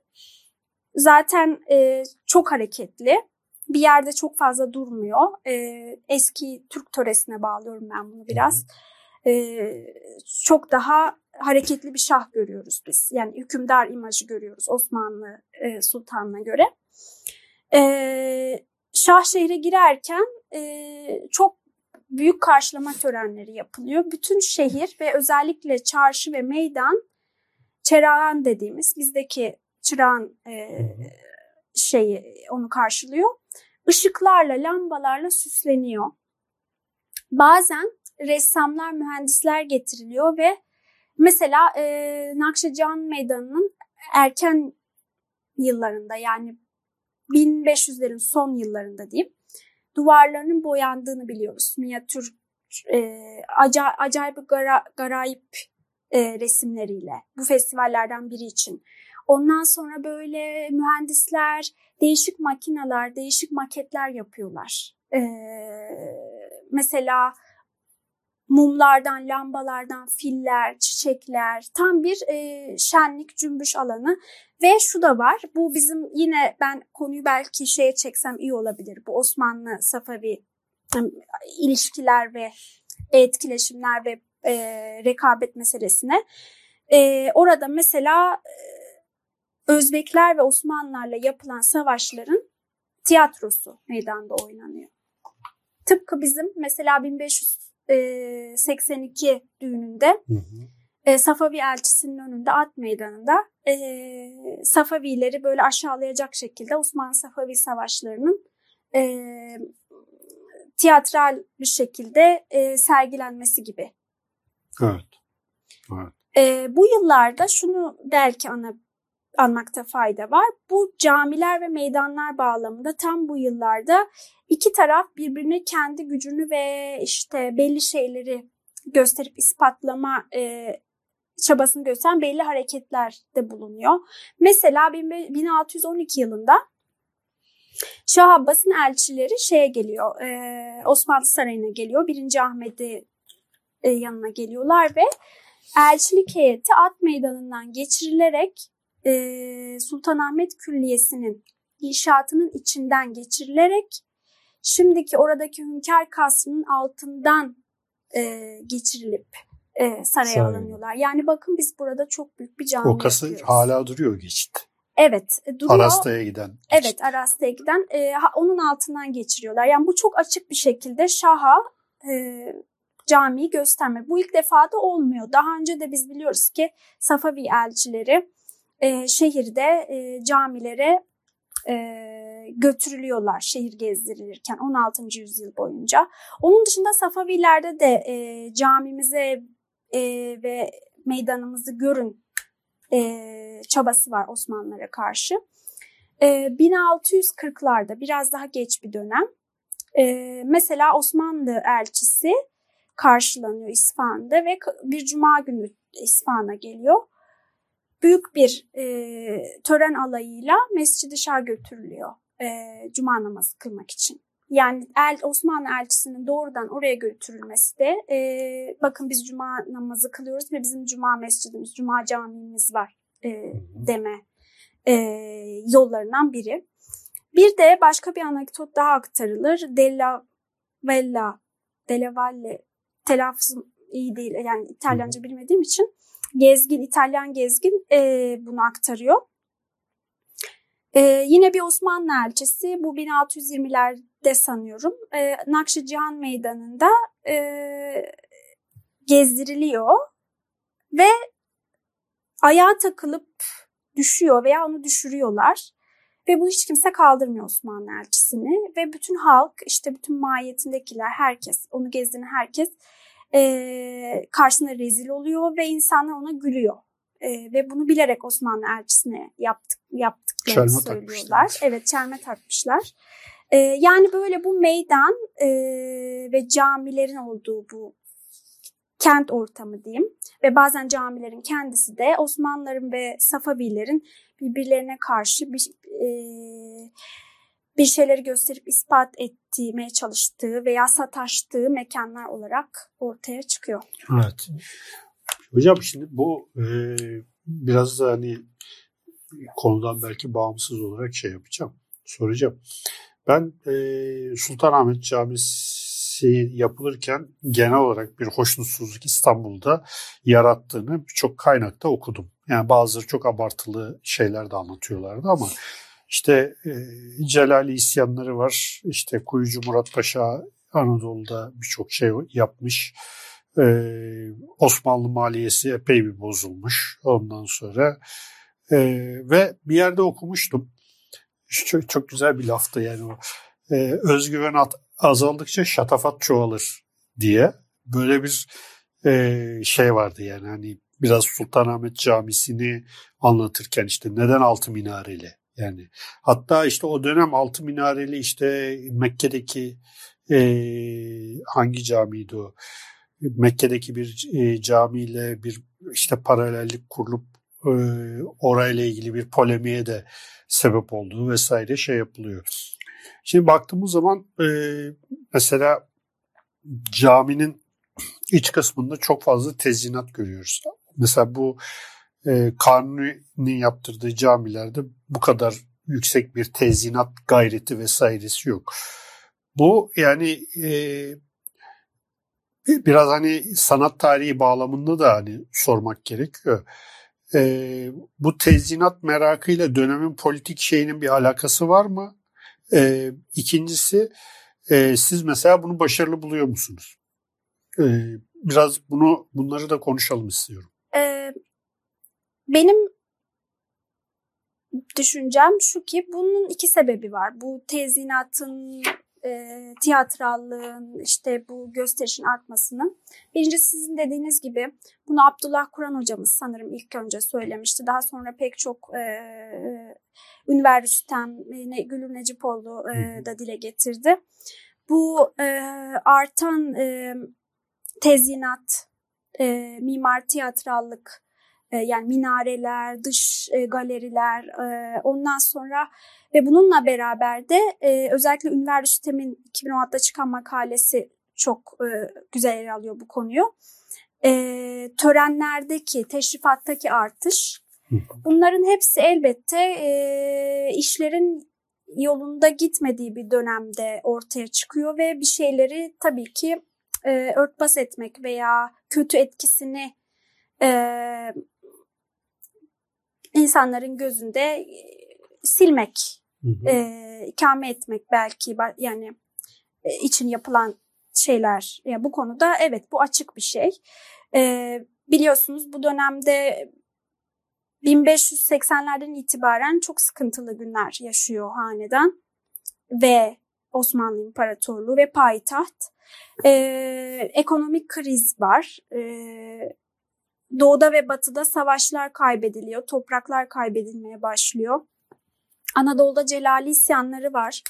Speaker 3: zaten e, çok hareketli. Bir yerde çok fazla durmuyor. E, eski Türk töresine bağlıyorum ben bunu biraz. E, çok daha hareketli bir şah görüyoruz biz. Yani hükümdar imajı görüyoruz Osmanlı e, sultanına göre. E, şah şehre girerken e, çok büyük karşılama törenleri yapılıyor. Bütün şehir ve özellikle çarşı ve meydan çırağan dediğimiz bizdeki çırağan e, şeyi onu karşılıyor. Işıklarla, lambalarla süsleniyor. Bazen ressamlar, mühendisler getiriliyor ve mesela e, Nakşican Meydanı'nın erken yıllarında yani 1500'lerin son yıllarında diyeyim duvarlarının boyandığını biliyoruz. Minyatür e, acayip, acayip gara, garayip e, resimleriyle bu festivallerden biri için. Ondan sonra böyle mühendisler değişik makineler, değişik maketler yapıyorlar. E, mesela mumlardan, lambalardan filler, çiçekler, tam bir e, şenlik, cümbüş alanı. Ve şu da var, bu bizim yine ben konuyu belki şeye çeksem iyi olabilir. Bu Osmanlı Safavi ilişkiler ve etkileşimler ve e, rekabet meselesine. E, orada mesela e, Özbekler ve Osmanlılarla yapılan savaşların tiyatrosu meydanda oynanıyor. Tıpkı bizim mesela 1582 düğününde hı hı. E, Safavi elçisinin önünde at meydanında e, Safavileri böyle aşağılayacak şekilde Osmanlı Safavi savaşlarının e, tiyatral bir şekilde e, sergilenmesi gibi.
Speaker 1: Evet. evet.
Speaker 3: E, bu yıllarda şunu belki ana, anmakta fayda var. Bu camiler ve meydanlar bağlamında tam bu yıllarda iki taraf birbirine kendi gücünü ve işte belli şeyleri gösterip ispatlama e, çabasını gösteren belli hareketler de bulunuyor. Mesela 1612 yılında Şah Abbas'ın elçileri şeye geliyor, e, Osmanlı Sarayı'na geliyor. Birinci Ahmet'i e, yanına geliyorlar ve elçilik heyeti at meydanından geçirilerek e, Sultanahmet Külliyesi'nin inşaatının içinden geçirilerek şimdiki oradaki Hünkar Kasrı'nın altından e, geçirilip e, saraya Saray. alınıyorlar. Yani bakın biz burada çok büyük bir cami
Speaker 1: O kası yapıyoruz. hala duruyor geçit.
Speaker 3: Evet e, duruyor.
Speaker 1: Arasta'ya giden.
Speaker 3: Evet Arasta'ya giden e, onun altından geçiriyorlar. Yani bu çok açık bir şekilde Şah'a e, camiyi gösterme. Bu ilk defa da olmuyor. Daha önce de biz biliyoruz ki Safavi elçileri e, şehirde e, camilere e, götürülüyorlar şehir gezdirilirken 16. yüzyıl boyunca. Onun dışında Safavilerde de e, camimize e, ve meydanımızı görün e, çabası var Osmanlılara karşı. E, 1640'larda biraz daha geç bir dönem. E, mesela Osmanlı elçisi karşılanıyor İsfahan'da ve bir cuma günü İsfahan'a geliyor. Büyük bir e, tören alayıyla Mescid-i Şah götürülüyor e, cuma namazı kılmak için. Yani el, Osmanlı elçisinin doğrudan oraya götürülmesi de e, bakın biz cuma namazı kılıyoruz ve bizim cuma mescidimiz, cuma camimiz var e, deme e, yollarından biri. Bir de başka bir anekdot daha aktarılır. Della Vella, Della Valle telaffuzum iyi değil yani İtalyanca bilmediğim için gezgin, İtalyan gezgin e, bunu aktarıyor. E, yine bir Osmanlı elçisi bu 1620'lerde sanıyorum e, Nakşi Cihan Meydanı'nda e, gezdiriliyor ve ayağa takılıp düşüyor veya onu düşürüyorlar. Ve bu hiç kimse kaldırmıyor Osmanlı elçisini. Ve bütün halk işte bütün mahiyetindekiler herkes onu gezdiğini herkes e, karşısına rezil oluyor ve insanlar ona gülüyor. E, ve bunu bilerek Osmanlı elçisine yaptık, yaptıklarını çelme söylüyorlar. Takmışlar. Evet çelme takmışlar. E, yani böyle bu meydan e, ve camilerin olduğu bu kent ortamı diyeyim ve bazen camilerin kendisi de Osmanlıların ve Safavilerin birbirlerine karşı bir e, bir şeyleri gösterip ispat etmeye çalıştığı veya sataştığı mekanlar olarak ortaya çıkıyor.
Speaker 1: Evet. Hocam şimdi bu e, biraz da hani konudan belki bağımsız olarak şey yapacağım, soracağım. Ben e, Sultanahmet Camisi yapılırken genel olarak bir hoşnutsuzluk İstanbul'da yarattığını birçok kaynakta okudum. Yani bazıları çok abartılı şeyler de anlatıyorlardı ama işte e, Celali isyanları var. İşte Kuyucu Murat Paşa Anadolu'da birçok şey yapmış. Ee, Osmanlı maliyesi epey bir bozulmuş ondan sonra. Ee, ve bir yerde okumuştum. Çok, çok güzel bir laftı yani o. Ee, özgüven at, azaldıkça şatafat çoğalır diye böyle bir e, şey vardı yani hani biraz Sultanahmet Camisi'ni anlatırken işte neden altı minareli yani hatta işte o dönem altı minareli işte Mekke'deki e, hangi camiydi o Mekke'deki bir e, camiyle bir işte paralellik kurulup e, orayla ilgili bir polemiğe de sebep olduğu vesaire şey yapılıyor. Şimdi baktığımız zaman e, mesela caminin iç kısmında çok fazla tezyinat görüyoruz. Mesela bu e, Kanuni'nin yaptırdığı camilerde bu kadar yüksek bir tezyinat gayreti vesairesi yok. Bu yani e, biraz hani sanat tarihi bağlamında da hani sormak gerekiyor. E, bu tezyinat merakıyla dönemin politik şeyinin bir alakası var mı? E, ikincisi e, siz mesela bunu başarılı buluyor musunuz? E, biraz bunu bunları da konuşalım istiyorum.
Speaker 3: Ee, benim düşüncem şu ki bunun iki sebebi var. Bu tezyinatın e, tiyatrallığın işte bu gösterişin artmasının. Birincisi sizin dediğiniz gibi bunu Abdullah Kur'an hocamız sanırım ilk önce söylemişti. Daha sonra pek çok e, Ünver Rüstem, ne, Gülür Necipoğlu e, da dile getirdi. Bu e, artan e, tezyinat, e, mimar tiyatrallık, e, yani minareler, dış e, galeriler, e, ondan sonra ve bununla beraber de e, özellikle Ünver Rüstem'in 2016'da çıkan makalesi çok e, güzel yer alıyor bu konuyu. E, törenlerdeki, teşrifattaki artış. Bunların hepsi elbette e, işlerin yolunda gitmediği bir dönemde ortaya çıkıyor ve bir şeyleri tabii ki e, örtbas etmek veya kötü etkisini e, insanların gözünde silmek E, ikame etmek belki yani e, için yapılan şeyler. Yani bu konuda evet bu açık bir şey. E, biliyorsunuz bu dönemde 1580'lerden itibaren çok sıkıntılı günler yaşıyor hanedan ve Osmanlı İmparatorluğu ve payitaht. E, ekonomik kriz var. E, doğuda ve batıda savaşlar kaybediliyor, topraklar kaybedilmeye başlıyor. Anadolu'da Celali isyanları var.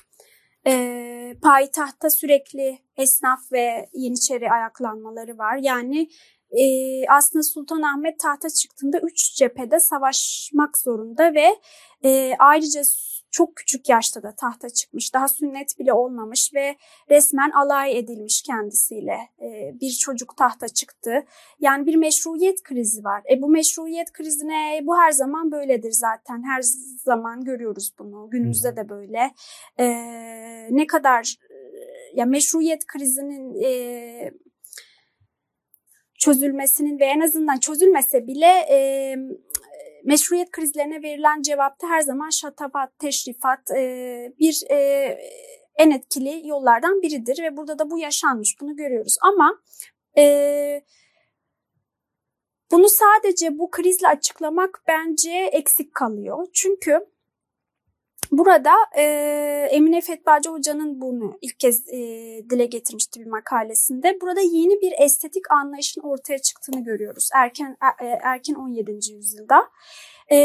Speaker 3: E, payitahtta sürekli esnaf ve yeniçeri ayaklanmaları var. Yani e, aslında Sultanahmet tahta çıktığında üç cephede savaşmak zorunda ve e, ayrıca çok küçük yaşta da tahta çıkmış. Daha sünnet bile olmamış ve resmen alay edilmiş kendisiyle. Ee, bir çocuk tahta çıktı. Yani bir meşruiyet krizi var. E bu meşruiyet krizine bu her zaman böyledir zaten. Her zaman görüyoruz bunu. Günümüzde de böyle. Ee, ne kadar ya meşruiyet krizinin e, çözülmesinin ve en azından çözülmese bile e, meşruiyet krizlerine verilen cevapta her zaman şatafat, teşrifat e, bir e, en etkili yollardan biridir ve burada da bu yaşanmış. Bunu görüyoruz ama e, bunu sadece bu krizle açıklamak bence eksik kalıyor. Çünkü Burada e, Emine Fetbacı Hoca'nın bunu ilk kez e, dile getirmişti bir makalesinde. Burada yeni bir estetik anlayışın ortaya çıktığını görüyoruz erken e, erken 17. yüzyılda. E,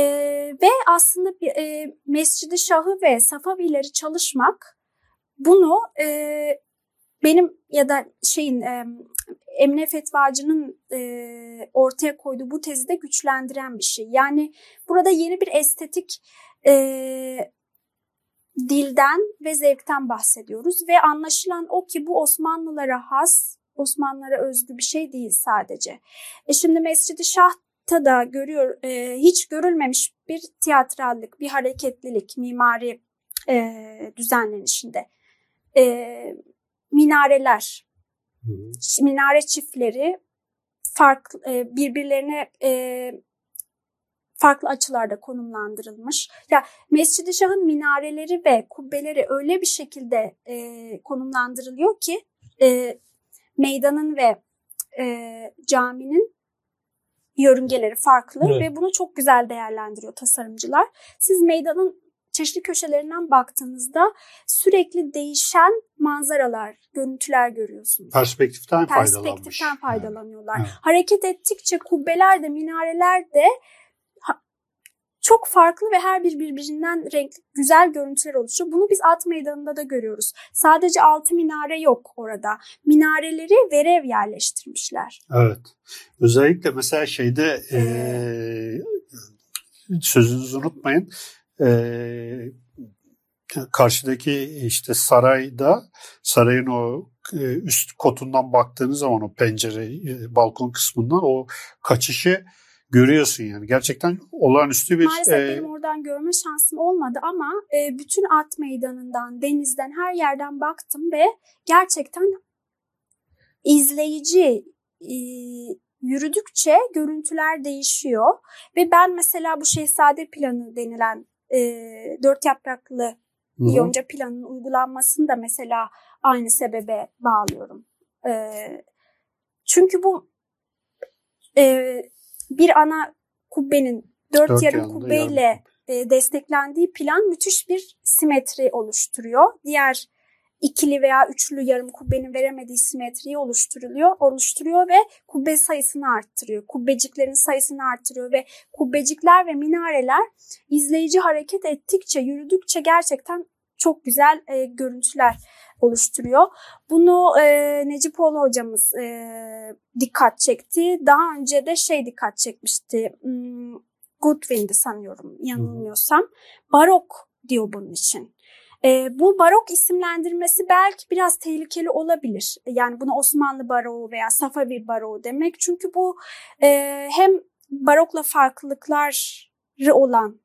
Speaker 3: ve aslında e, Mescid-i Şah'ı ve Safavileri çalışmak bunu e, benim ya da şeyin e, Emine Fetvacı'nın e, ortaya koyduğu bu tezi de güçlendiren bir şey. Yani burada yeni bir estetik e, dilden ve zevkten bahsediyoruz ve anlaşılan o ki bu Osmanlılara has, Osmanlılara özgü bir şey değil sadece. E şimdi Mescid-i Şah'ta da görüyor, e, hiç görülmemiş bir tiyatrallık, bir hareketlilik, mimari e, düzenlenişinde. E, minareler, minare çiftleri farklı e, birbirlerine e, farklı açılarda konumlandırılmış. Ya Mescid-i Şah'ın minareleri ve kubbeleri öyle bir şekilde e, konumlandırılıyor ki e, meydanın ve e, caminin yörüngeleri farklı evet. ve bunu çok güzel değerlendiriyor tasarımcılar. Siz meydanın çeşitli köşelerinden baktığınızda sürekli değişen manzaralar, görüntüler görüyorsunuz.
Speaker 1: Perspektiften faydalanmış.
Speaker 3: Perspektiften faydalanıyorlar.
Speaker 1: Evet.
Speaker 3: Hareket ettikçe kubbeler de minareler de çok farklı ve her bir birbirinden renkli güzel görüntüler oluşuyor. Bunu biz at meydanında da görüyoruz. Sadece altı minare yok orada. Minareleri verev yerleştirmişler.
Speaker 1: Evet. Özellikle mesela şeyde eee sözünüzü unutmayın. Eee karşıdaki işte sarayda sarayın o e, üst kotundan baktığınız zaman o pencere e, balkon kısmından o kaçışı görüyorsun yani. Gerçekten olağanüstü bir
Speaker 3: Maalesef
Speaker 1: e,
Speaker 3: benim oradan görme şansım olmadı ama e, bütün at meydanından, denizden, her yerden baktım ve gerçekten izleyici e, yürüdükçe görüntüler değişiyor. Ve ben mesela bu şehzade planı denilen e, dört yapraklı
Speaker 1: Hı hı.
Speaker 3: yonca planının uygulanmasını da mesela aynı sebebe bağlıyorum. E, çünkü bu e, bir ana kubbenin dört,
Speaker 1: Dört
Speaker 3: yarım kubbeyle
Speaker 1: yarım
Speaker 3: e, desteklendiği plan müthiş bir simetri oluşturuyor. Diğer ikili veya üçlü yarım kubbenin veremediği simetriyi oluşturuluyor, oluşturuyor ve kubbe sayısını arttırıyor. Kubbeciklerin sayısını arttırıyor ve kubbecikler ve minareler izleyici hareket ettikçe, yürüdükçe gerçekten çok güzel e, görüntüler oluşturuyor. Bunu e, Necipoğlu hocamız e, dikkat çekti. Daha önce de şey dikkat çekmişti. Hmm, Goodwin'di sanıyorum yanılmıyorsam. Barok diyor bunun için. E, bu barok isimlendirmesi belki biraz tehlikeli olabilir. Yani bunu Osmanlı baroğu veya Safavi baroğu demek. Çünkü bu e, hem barokla farklılıkları olan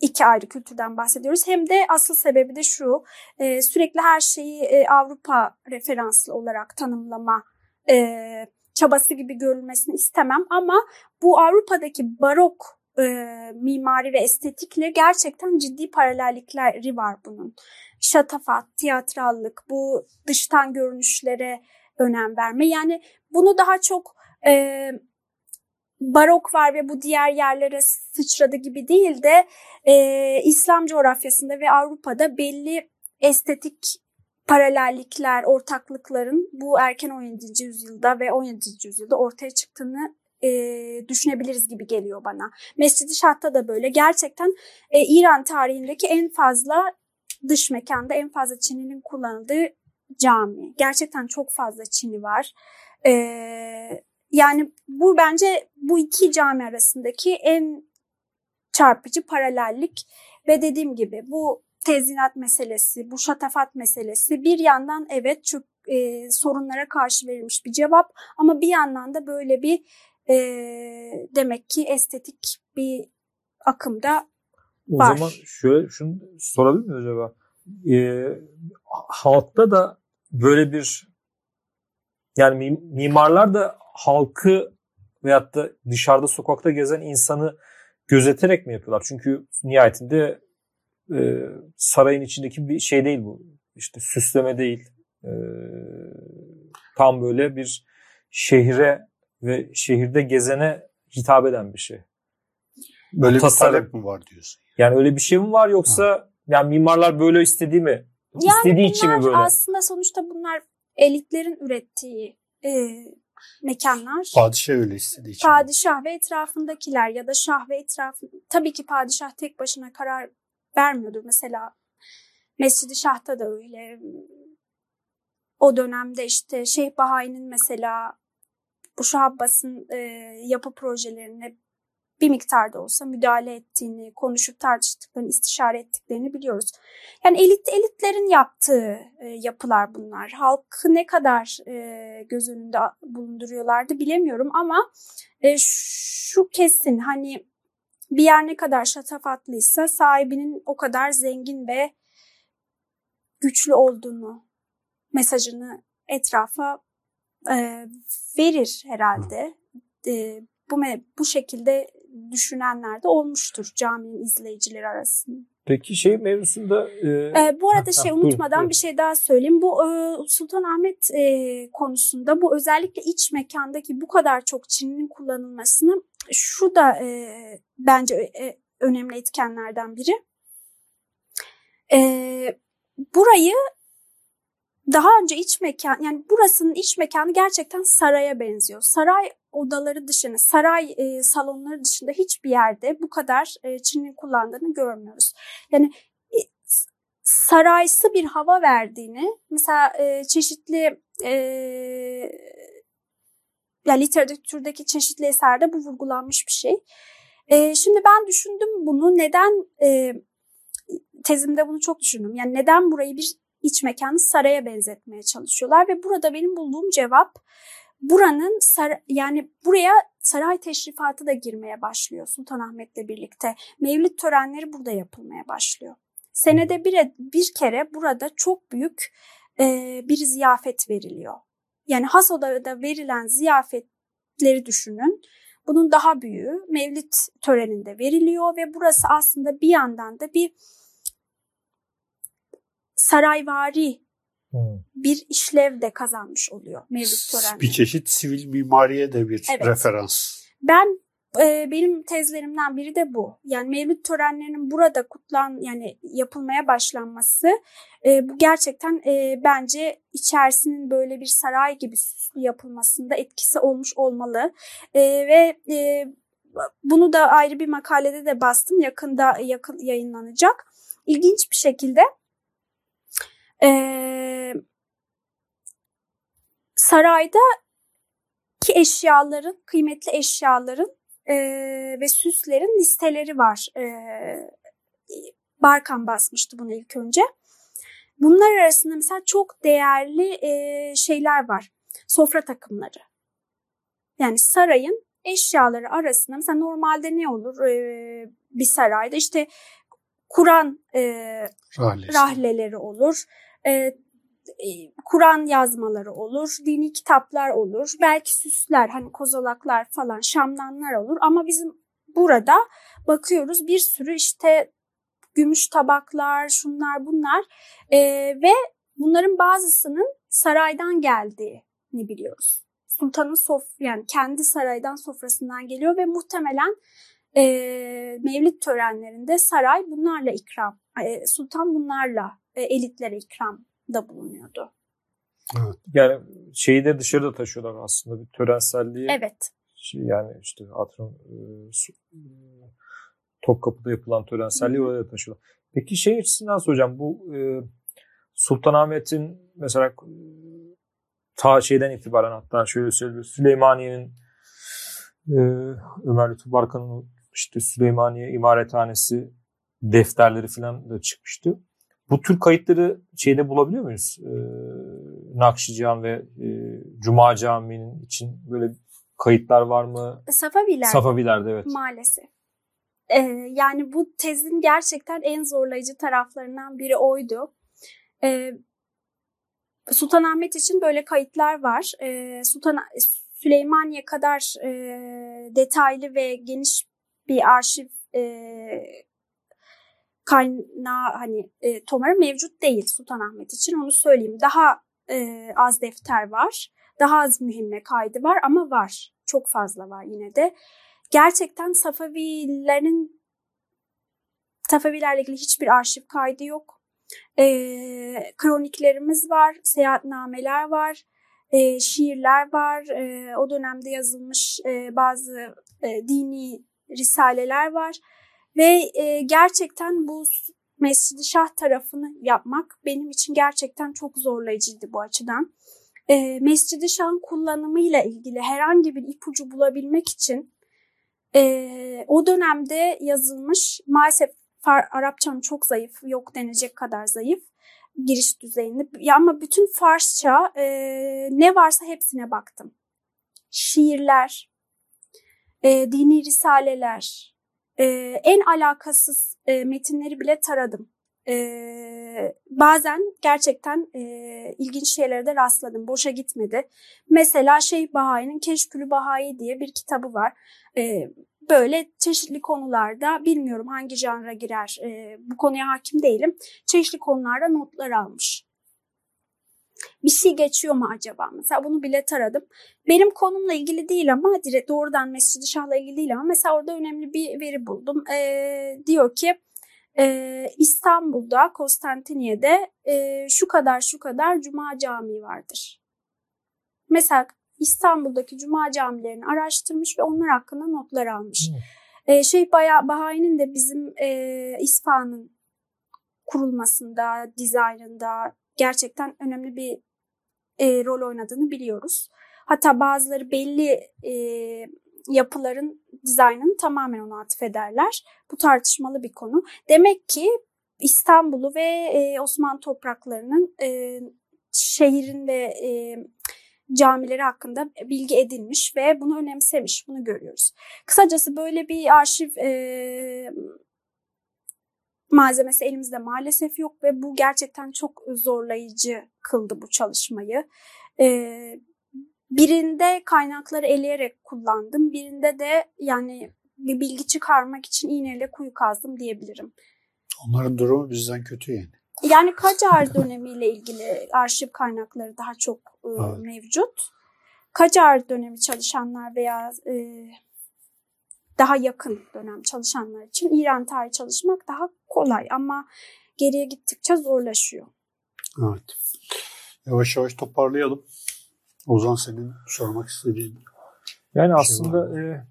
Speaker 3: iki ayrı kültürden bahsediyoruz. Hem de asıl sebebi de şu, e, sürekli her şeyi e, Avrupa referanslı olarak tanımlama e, çabası gibi görülmesini istemem. Ama bu Avrupa'daki barok mimari ve estetikle gerçekten ciddi paralellikleri var bunun. Şatafat, tiyatrallık, bu dıştan görünüşlere önem verme. Yani bunu daha çok barok var ve bu diğer yerlere sıçradı gibi değil de e, İslam coğrafyasında ve Avrupa'da belli estetik paralellikler, ortaklıkların bu erken 17. yüzyılda ve 17. yüzyılda ortaya çıktığını e, düşünebiliriz gibi geliyor bana. Mescid-i Şah'ta da böyle. Gerçekten e, İran tarihindeki en fazla dış mekanda en fazla çininin kullanıldığı cami. Gerçekten çok fazla çini var. E, yani bu bence bu iki cami arasındaki en çarpıcı paralellik ve dediğim gibi bu tezinat meselesi, bu şatafat meselesi bir yandan evet çok e, sorunlara karşı verilmiş bir cevap ama bir yandan da böyle bir e, demek ki estetik bir akımda
Speaker 2: O
Speaker 3: Var.
Speaker 2: zaman şöyle şunu sorabilir miyiz acaba? Ee, halkta da böyle bir yani mim- mimarlar da halkı veyahut da dışarıda sokakta gezen insanı gözeterek mi yapıyorlar? Çünkü nihayetinde e, sarayın içindeki bir şey değil bu. İşte süsleme değil. E, tam böyle bir şehre ve şehirde gezene hitap eden bir şey.
Speaker 1: böyle bir
Speaker 2: tasarım.
Speaker 1: talep mi var diyorsun?
Speaker 2: Yani öyle bir şey mi var yoksa yani mimarlar böyle istediği mi?
Speaker 3: Yani
Speaker 2: İstediği için mi böyle?
Speaker 3: aslında sonuçta bunlar elitlerin ürettiği e, mekanlar.
Speaker 1: Padişah öyle istediği için.
Speaker 3: Padişah ve etrafındakiler ya da şah ve etrafı tabii ki padişah tek başına karar vermiyordur. Mesela Mescid-i Şah'ta da öyle. O dönemde işte Şeyh Bahai'nin mesela bu Şah Abbas'ın e, yapı projelerine bir miktarda olsa müdahale ettiğini, konuşup tartıştıklarını, istişare ettiklerini biliyoruz. Yani elit elitlerin yaptığı e, yapılar bunlar. Halkı ne kadar e, göz önünde bulunduruyorlardı bilemiyorum ama e, şu kesin hani bir yer ne kadar şatafatlıysa sahibinin o kadar zengin ve güçlü olduğunu mesajını etrafa e, verir herhalde. E, bu bu şekilde düşünenler de olmuştur caminin izleyicileri arasında.
Speaker 2: Peki şey mevzusunda e,
Speaker 3: Ee, bu arada şey unutmadan
Speaker 2: buyurun.
Speaker 3: bir şey daha söyleyeyim. Bu e, Sultanahmet e, konusunda bu özellikle iç mekandaki bu kadar çok Çin'in kullanılmasını şu da e, bence e, önemli etkenlerden biri. E, burayı daha önce iç mekan yani burasının iç mekanı gerçekten saraya benziyor. Saray odaları dışında, saray e, salonları dışında hiçbir yerde bu kadar e, Çin'in kullandığını görmüyoruz. Yani e, saraysı bir hava verdiğini mesela e, çeşitli e, ya literatürdeki çeşitli eserde bu vurgulanmış bir şey. E, şimdi ben düşündüm bunu neden e, tezimde bunu çok düşündüm. Yani neden burayı bir iç mekanı saraya benzetmeye çalışıyorlar ve burada benim bulduğum cevap buranın sar yani buraya saray teşrifatı da girmeye başlıyor Sultanahmet'le birlikte. Mevlid törenleri burada yapılmaya başlıyor. Senede bir, bir kere burada çok büyük e, bir ziyafet veriliyor. Yani has odada verilen ziyafetleri düşünün. Bunun daha büyüğü Mevlid töreninde veriliyor ve burası aslında bir yandan da bir sarayvari hmm. bir işlev de kazanmış oluyor Mevlüt törenleri.
Speaker 1: Bir çeşit sivil mimariye de bir evet. referans.
Speaker 3: Ben e, benim tezlerimden biri de bu. Yani Mevlüt törenlerinin burada kutlan yani yapılmaya başlanması e, bu gerçekten e, bence içerisinin böyle bir saray gibi süslü yapılmasında etkisi olmuş olmalı. E, ve e, bunu da ayrı bir makalede de bastım. Yakında yakın yayınlanacak. İlginç bir şekilde e, sarayda ki eşyaların, kıymetli eşyaların e, ve süslerin listeleri var. E, Barkan basmıştı bunu ilk önce. Bunlar arasında mesela çok değerli e, şeyler var. Sofra takımları. Yani sarayın eşyaları arasında mesela normalde ne olur e, bir sarayda işte Kur'an e, rahleleri olur e, e, Kur'an yazmaları olur, dini kitaplar olur, belki süsler hani kozalaklar falan, şamdanlar olur ama bizim burada bakıyoruz bir sürü işte gümüş tabaklar, şunlar bunlar e, ve bunların bazısının saraydan geldiğini biliyoruz. Sultanın sof yani kendi saraydan sofrasından geliyor ve muhtemelen e, mevlid törenlerinde saray bunlarla ikram, e, sultan bunlarla e, elitlere ikram da bulunuyordu.
Speaker 2: Evet. Yani şeyi de dışarıda taşıyorlar aslında bir törenselliği.
Speaker 3: Evet.
Speaker 2: Şey yani işte atıyorum e, e, Topkapı'da yapılan törenselliği oraya taşıyorlar. Peki şey açısından soracağım bu e, Sultanahmet'in mesela e, ta şeyden itibaren hatta şöyle söyleyeyim Süleymaniye'nin e, Ömer Lütfü Barkan'ın işte Süleymaniye imarethanesi defterleri falan da çıkmıştı. Bu tür kayıtları şeyde bulabiliyor muyuz? Ee, Nakşican ve e, Cuma Camii'nin için böyle kayıtlar var mı?
Speaker 3: Safaviler.
Speaker 2: Safavilerde evet.
Speaker 3: Maalesef. Ee, yani bu tezin gerçekten en zorlayıcı taraflarından biri oydu. Ee, Sultanahmet için böyle kayıtlar var. Ee, Sultan Süleymaniye kadar e, detaylı ve geniş bir arşiv e, kaynağı hani e, Tomar'a mevcut değil Sultanahmet için onu söyleyeyim. Daha e, az defter var. Daha az mühimme kaydı var ama var. Çok fazla var yine de. Gerçekten Safavilerin Safavilerle ilgili hiçbir arşiv kaydı yok. E, kroniklerimiz var, seyahatnameler var, e, şiirler var. E, o dönemde yazılmış e, bazı e, dini risaleler var. Ve e, gerçekten bu Mescid-i Şah tarafını yapmak benim için gerçekten çok zorlayıcıydı bu açıdan. E, Mescid-i Şah'ın kullanımıyla ilgili herhangi bir ipucu bulabilmek için e, o dönemde yazılmış maalesef Arapçam çok zayıf, yok denecek kadar zayıf giriş düzeyinde. Ya ama bütün Farsça e, ne varsa hepsine baktım. Şiirler, e, dini risaleler, e, en alakasız e, metinleri bile taradım. E, bazen gerçekten e, ilginç şeylere de rastladım. Boşa gitmedi. Mesela Şeyh Bahai'nin Keşkülü Bahai diye bir kitabı var. E, böyle çeşitli konularda bilmiyorum hangi janra girer e, bu konuya hakim değilim. Çeşitli konularda notlar almış bir şey geçiyor mu acaba? Mesela bunu bile taradım. Benim konumla ilgili değil ama direkt doğrudan Mescid-i Şah'la ilgili değil ama mesela orada önemli bir veri buldum. Ee, diyor ki e, İstanbul'da, Konstantiniye'de e, şu kadar şu kadar Cuma Camii vardır. Mesela İstanbul'daki Cuma camilerini araştırmış ve onlar hakkında notlar almış. Hmm. E, Şeyh Bahai'nin de bizim e, İsfahan'ın kurulmasında, dizaynında gerçekten önemli bir e, rol oynadığını biliyoruz. Hatta bazıları belli e, yapıların dizaynını tamamen ona atfederler. Bu tartışmalı bir konu. Demek ki İstanbul'u ve e, Osmanlı topraklarının e, şehrin ve e, camileri hakkında bilgi edinmiş ve bunu önemsemiş. Bunu görüyoruz. Kısacası böyle bir arşiv e, malzemesi elimizde maalesef yok ve bu gerçekten çok zorlayıcı kıldı bu çalışmayı. E, birinde kaynakları eleyerek kullandım. Birinde de yani bir bilgi çıkarmak için iğneyle kuyu kazdım diyebilirim.
Speaker 1: Onların durumu bizden kötü yani.
Speaker 3: Yani Kacar dönemiyle ilgili arşiv kaynakları daha çok e, evet. mevcut. Kacar dönemi çalışanlar veya e, daha yakın dönem çalışanlar için İran tarihi çalışmak daha kolay ama geriye gittikçe zorlaşıyor.
Speaker 1: Evet. Yavaş yavaş toparlayalım. Ozan senin sormak istediğin
Speaker 2: Yani şey aslında e,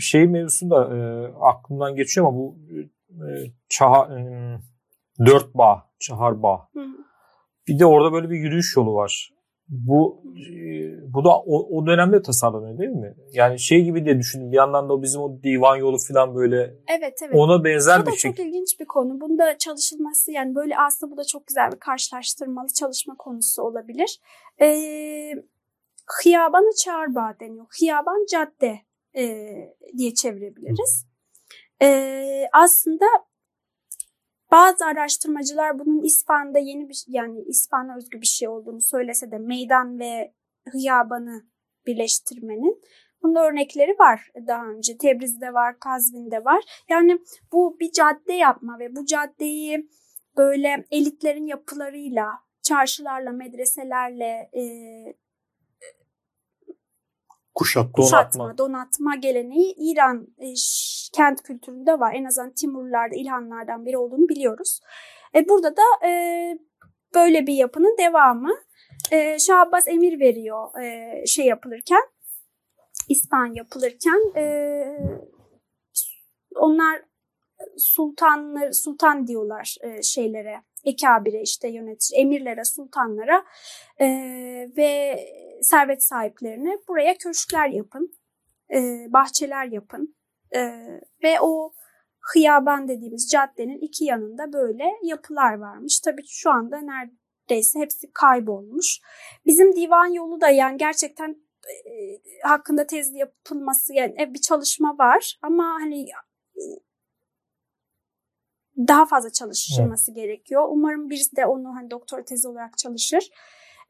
Speaker 2: şey mevzusunda e, aklımdan geçiyor ama bu e, çaha, e, dört bağ, çahar bağ. Hı. Bir de orada böyle bir yürüyüş yolu var. Bu e, bu da o, o dönemde tasarlanıyor değil mi? Yani şey gibi de düşünün bir yandan da o bizim o divan yolu falan böyle
Speaker 3: Evet evet.
Speaker 2: Ona benzer
Speaker 3: bu
Speaker 2: bir şey.
Speaker 3: Bu da çok ilginç bir konu. Bunda çalışılması yani böyle aslında bu da çok güzel bir karşılaştırmalı çalışma konusu olabilir. Ee, Hıyabanı çağırba deniyor. Hıyaban cadde e, diye çevirebiliriz. Ee, aslında bazı araştırmacılar bunun İsfahan'da yeni bir yani İsfahan'a özgü bir şey olduğunu söylese de meydan ve hıyabanı birleştirmenin bunun örnekleri var daha önce. Tebriz'de var, Kazvin'de var. Yani bu bir cadde yapma ve bu caddeyi böyle elitlerin yapılarıyla, çarşılarla, medreselerle e,
Speaker 1: kuşatma,
Speaker 3: kuşatma donatma geleneği İran e, kent kültüründe var. En azından Timurlularda, İlhanlardan biri olduğunu biliyoruz. E, burada da e, böyle bir yapının devamı. E, Şah Abbas emir veriyor e, şey yapılırken, İspan yapılırken e, onlar sultanlar sultan diyorlar e, şeylere ekabire işte yönetici emirlere sultanlara e, ve servet sahiplerine buraya köşkler yapın e, bahçeler yapın e, ve o hıyaban dediğimiz caddenin iki yanında böyle yapılar varmış. Tabii şu anda neredeyse hepsi kaybolmuş. Bizim divan yolu da yani gerçekten e, hakkında tez yapılması yani bir çalışma var ama hani daha fazla çalışılması evet. gerekiyor. Umarım birisi de onu hani doktor tezi olarak çalışır.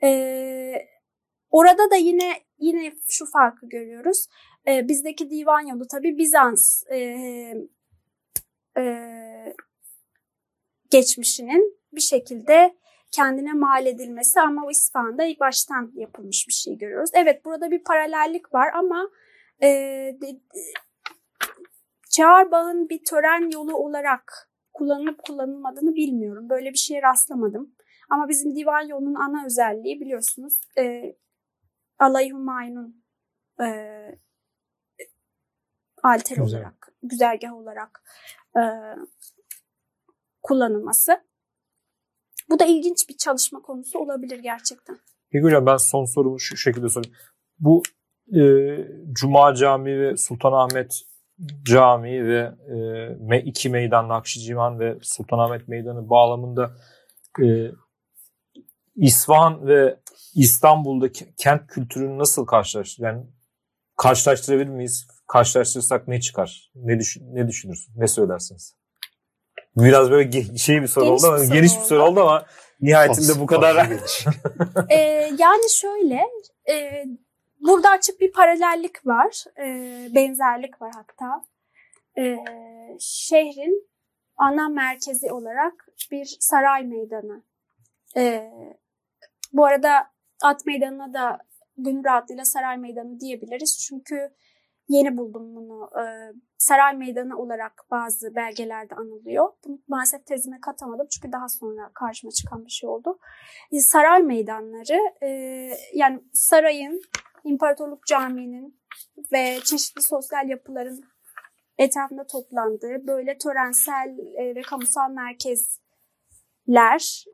Speaker 3: Ee, orada da yine yine şu farkı görüyoruz. Ee, bizdeki divan yolu tabii Bizans e, e, geçmişinin bir şekilde kendine mal edilmesi ama o İsfahan'da ilk baştan yapılmış bir şey görüyoruz. Evet burada bir paralellik var ama e, de, Çağırbağ'ın bir tören yolu olarak kullanılıp kullanılmadığını bilmiyorum. Böyle bir şeye rastlamadım. Ama bizim divan yolunun ana özelliği biliyorsunuz e, Alay Humayun'un e, alter Güzel. olarak, güzergah olarak e, kullanılması. Bu da ilginç bir çalışma konusu olabilir gerçekten.
Speaker 2: Hocam ben son sorumu şu şekilde sorayım. Bu e, Cuma Camii ve Sultanahmet Camii ve e, iki meydan Nakşicivan ve Sultanahmet Meydanı bağlamında e, İsfahan ve İstanbul'daki kent kültürünü nasıl karşılaştır? Yani karşılaştırabilir miyiz? Karşılaştırırsak ne çıkar? Ne, düşün, ne düşünürsün? Ne söylersiniz? Biraz böyle şey bir soru geniş oldu ama bir geniş bir soru oldu ama nihayetinde bu kadar.
Speaker 3: ee, yani şöyle e, burada açık bir paralellik var. E, benzerlik var hatta. E, şehrin ana merkezi olarak bir saray meydanı. E, bu arada at meydanına da gönül rahatlığıyla saray meydanı diyebiliriz. Çünkü yeni buldum bunu. E, Saray Meydanı olarak bazı belgelerde anılıyor. Bunu maalesef tezime katamadım çünkü daha sonra karşıma çıkan bir şey oldu. E, saray meydanları e, yani sarayın, İmparatorluk Camii'nin ve çeşitli sosyal yapıların etrafında toplandığı böyle törensel e, ve kamusal merkezler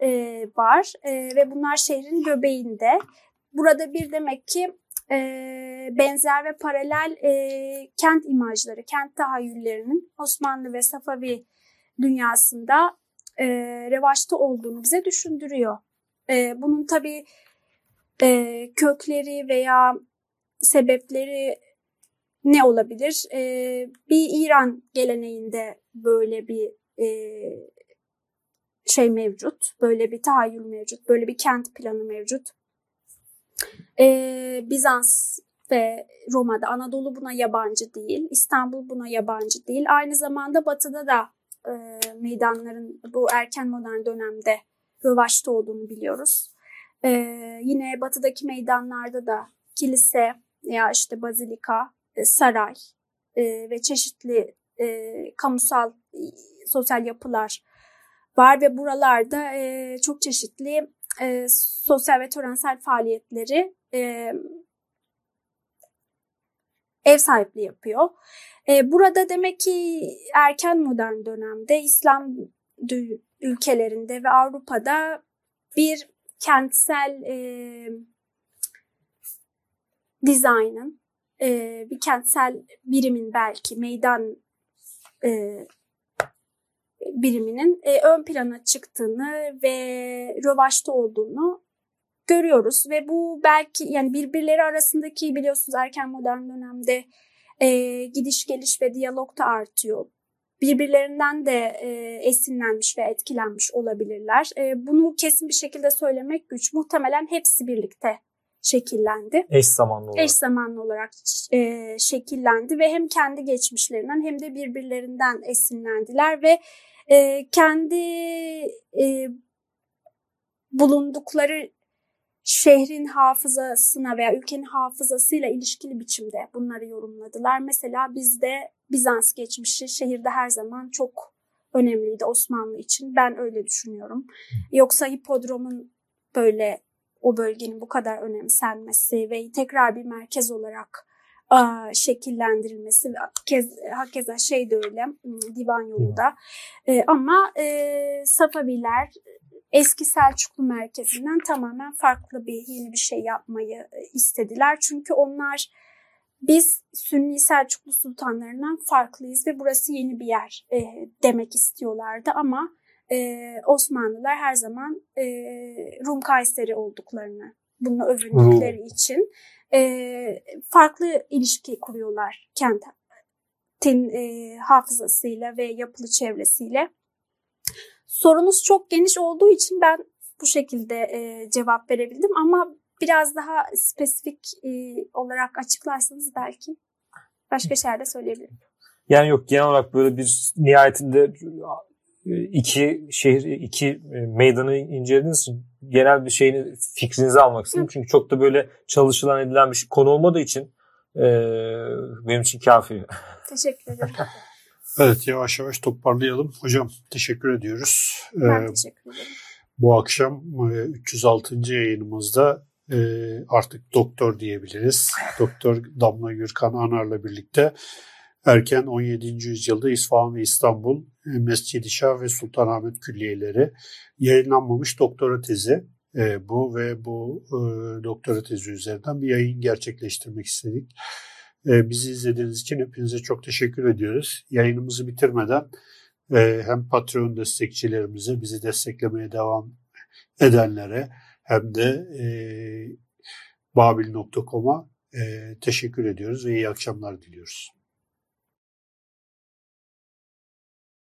Speaker 3: e, var e, ve bunlar şehrin göbeğinde. Burada bir demek ki benzer ve paralel kent imajları, kent tahayyüllerinin Osmanlı ve Safavi dünyasında revaçta olduğunu bize düşündürüyor. Bunun tabii e, kökleri veya sebepleri ne olabilir? E, bir İran geleneğinde böyle bir e, şey mevcut, böyle bir tahayyül mevcut, böyle bir kent planı mevcut. E, Bizans ve Roma'da Anadolu buna yabancı değil, İstanbul buna yabancı değil. Aynı zamanda Batı'da da e, meydanların bu erken modern dönemde rövaşta olduğunu biliyoruz. E, yine Batı'daki meydanlarda da kilise veya işte bazilika, e, saray e, ve çeşitli e, kamusal e, sosyal yapılar var ve buralarda e, çok çeşitli e, sosyal ve törensel faaliyetleri e, ev sahipliği yapıyor. E, burada demek ki erken modern dönemde İslam ülkelerinde ve Avrupa'da bir kentsel e, dizaynın, e, bir kentsel birimin belki meydan e, biriminin e, ön plana çıktığını ve rövaşta olduğunu görüyoruz ve bu belki yani birbirleri arasındaki biliyorsunuz erken modern dönemde e, gidiş geliş ve diyalog da artıyor. Birbirlerinden de e, esinlenmiş ve etkilenmiş olabilirler. E, bunu kesin bir şekilde söylemek güç. Muhtemelen hepsi birlikte şekillendi.
Speaker 2: Eş zamanlı olarak.
Speaker 3: Eş zamanlı olarak e, şekillendi ve hem kendi geçmişlerinden hem de birbirlerinden esinlendiler ve e, kendi e, bulundukları şehrin hafızasına veya ülkenin hafızasıyla ilişkili biçimde bunları yorumladılar. Mesela bizde Bizans geçmişi şehirde her zaman çok önemliydi Osmanlı için. Ben öyle düşünüyorum. Yoksa hipodromun böyle o bölgenin bu kadar önemsenmesi ve tekrar bir merkez olarak a, şekillendirilmesi ve kez, hakeza şey de öyle divan yolunda. E, ama e, Safaviler eski Selçuklu merkezinden tamamen farklı bir yeni bir şey yapmayı e, istediler. Çünkü onlar biz Sünni Selçuklu sultanlarından farklıyız ve burası yeni bir yer e, demek istiyorlardı ama e, Osmanlılar her zaman e, Rum Kayseri olduklarını bunu övündükleri için e, farklı ilişki kuruyorlar kentin e, hafızasıyla ve yapılı çevresiyle. Sorunuz çok geniş olduğu için ben bu şekilde e, cevap verebildim ama biraz daha spesifik e, olarak açıklarsanız belki başka şeyler de söyleyebilirim.
Speaker 2: Yani yok genel olarak böyle bir nihayetinde iki şehir, iki meydanı incelediğiniz için genel bir şeyini fikrinizi almak istedim. Hı. Çünkü çok da böyle çalışılan edilen bir şey, konu olmadığı için e, benim için kafi.
Speaker 3: Teşekkür ederim.
Speaker 1: Evet yavaş yavaş toparlayalım. Hocam teşekkür ediyoruz.
Speaker 3: Ben ee, teşekkür ederim.
Speaker 1: Bu akşam 306. yayınımızda e, artık doktor diyebiliriz. Doktor Damla Gürkan Anar'la birlikte erken 17. yüzyılda İsfahan ve İstanbul e, Mescid-i Şah ve Sultanahmet Külliyeleri yayınlanmamış doktora tezi e, bu ve bu e, doktora tezi üzerinden bir yayın gerçekleştirmek istedik. E, bizi izlediğiniz için hepinize çok teşekkür ediyoruz. Yayınımızı bitirmeden e, hem Patreon destekçilerimize, bizi desteklemeye devam edenlere hem de e, babil.com'a e, teşekkür ediyoruz ve iyi akşamlar diliyoruz.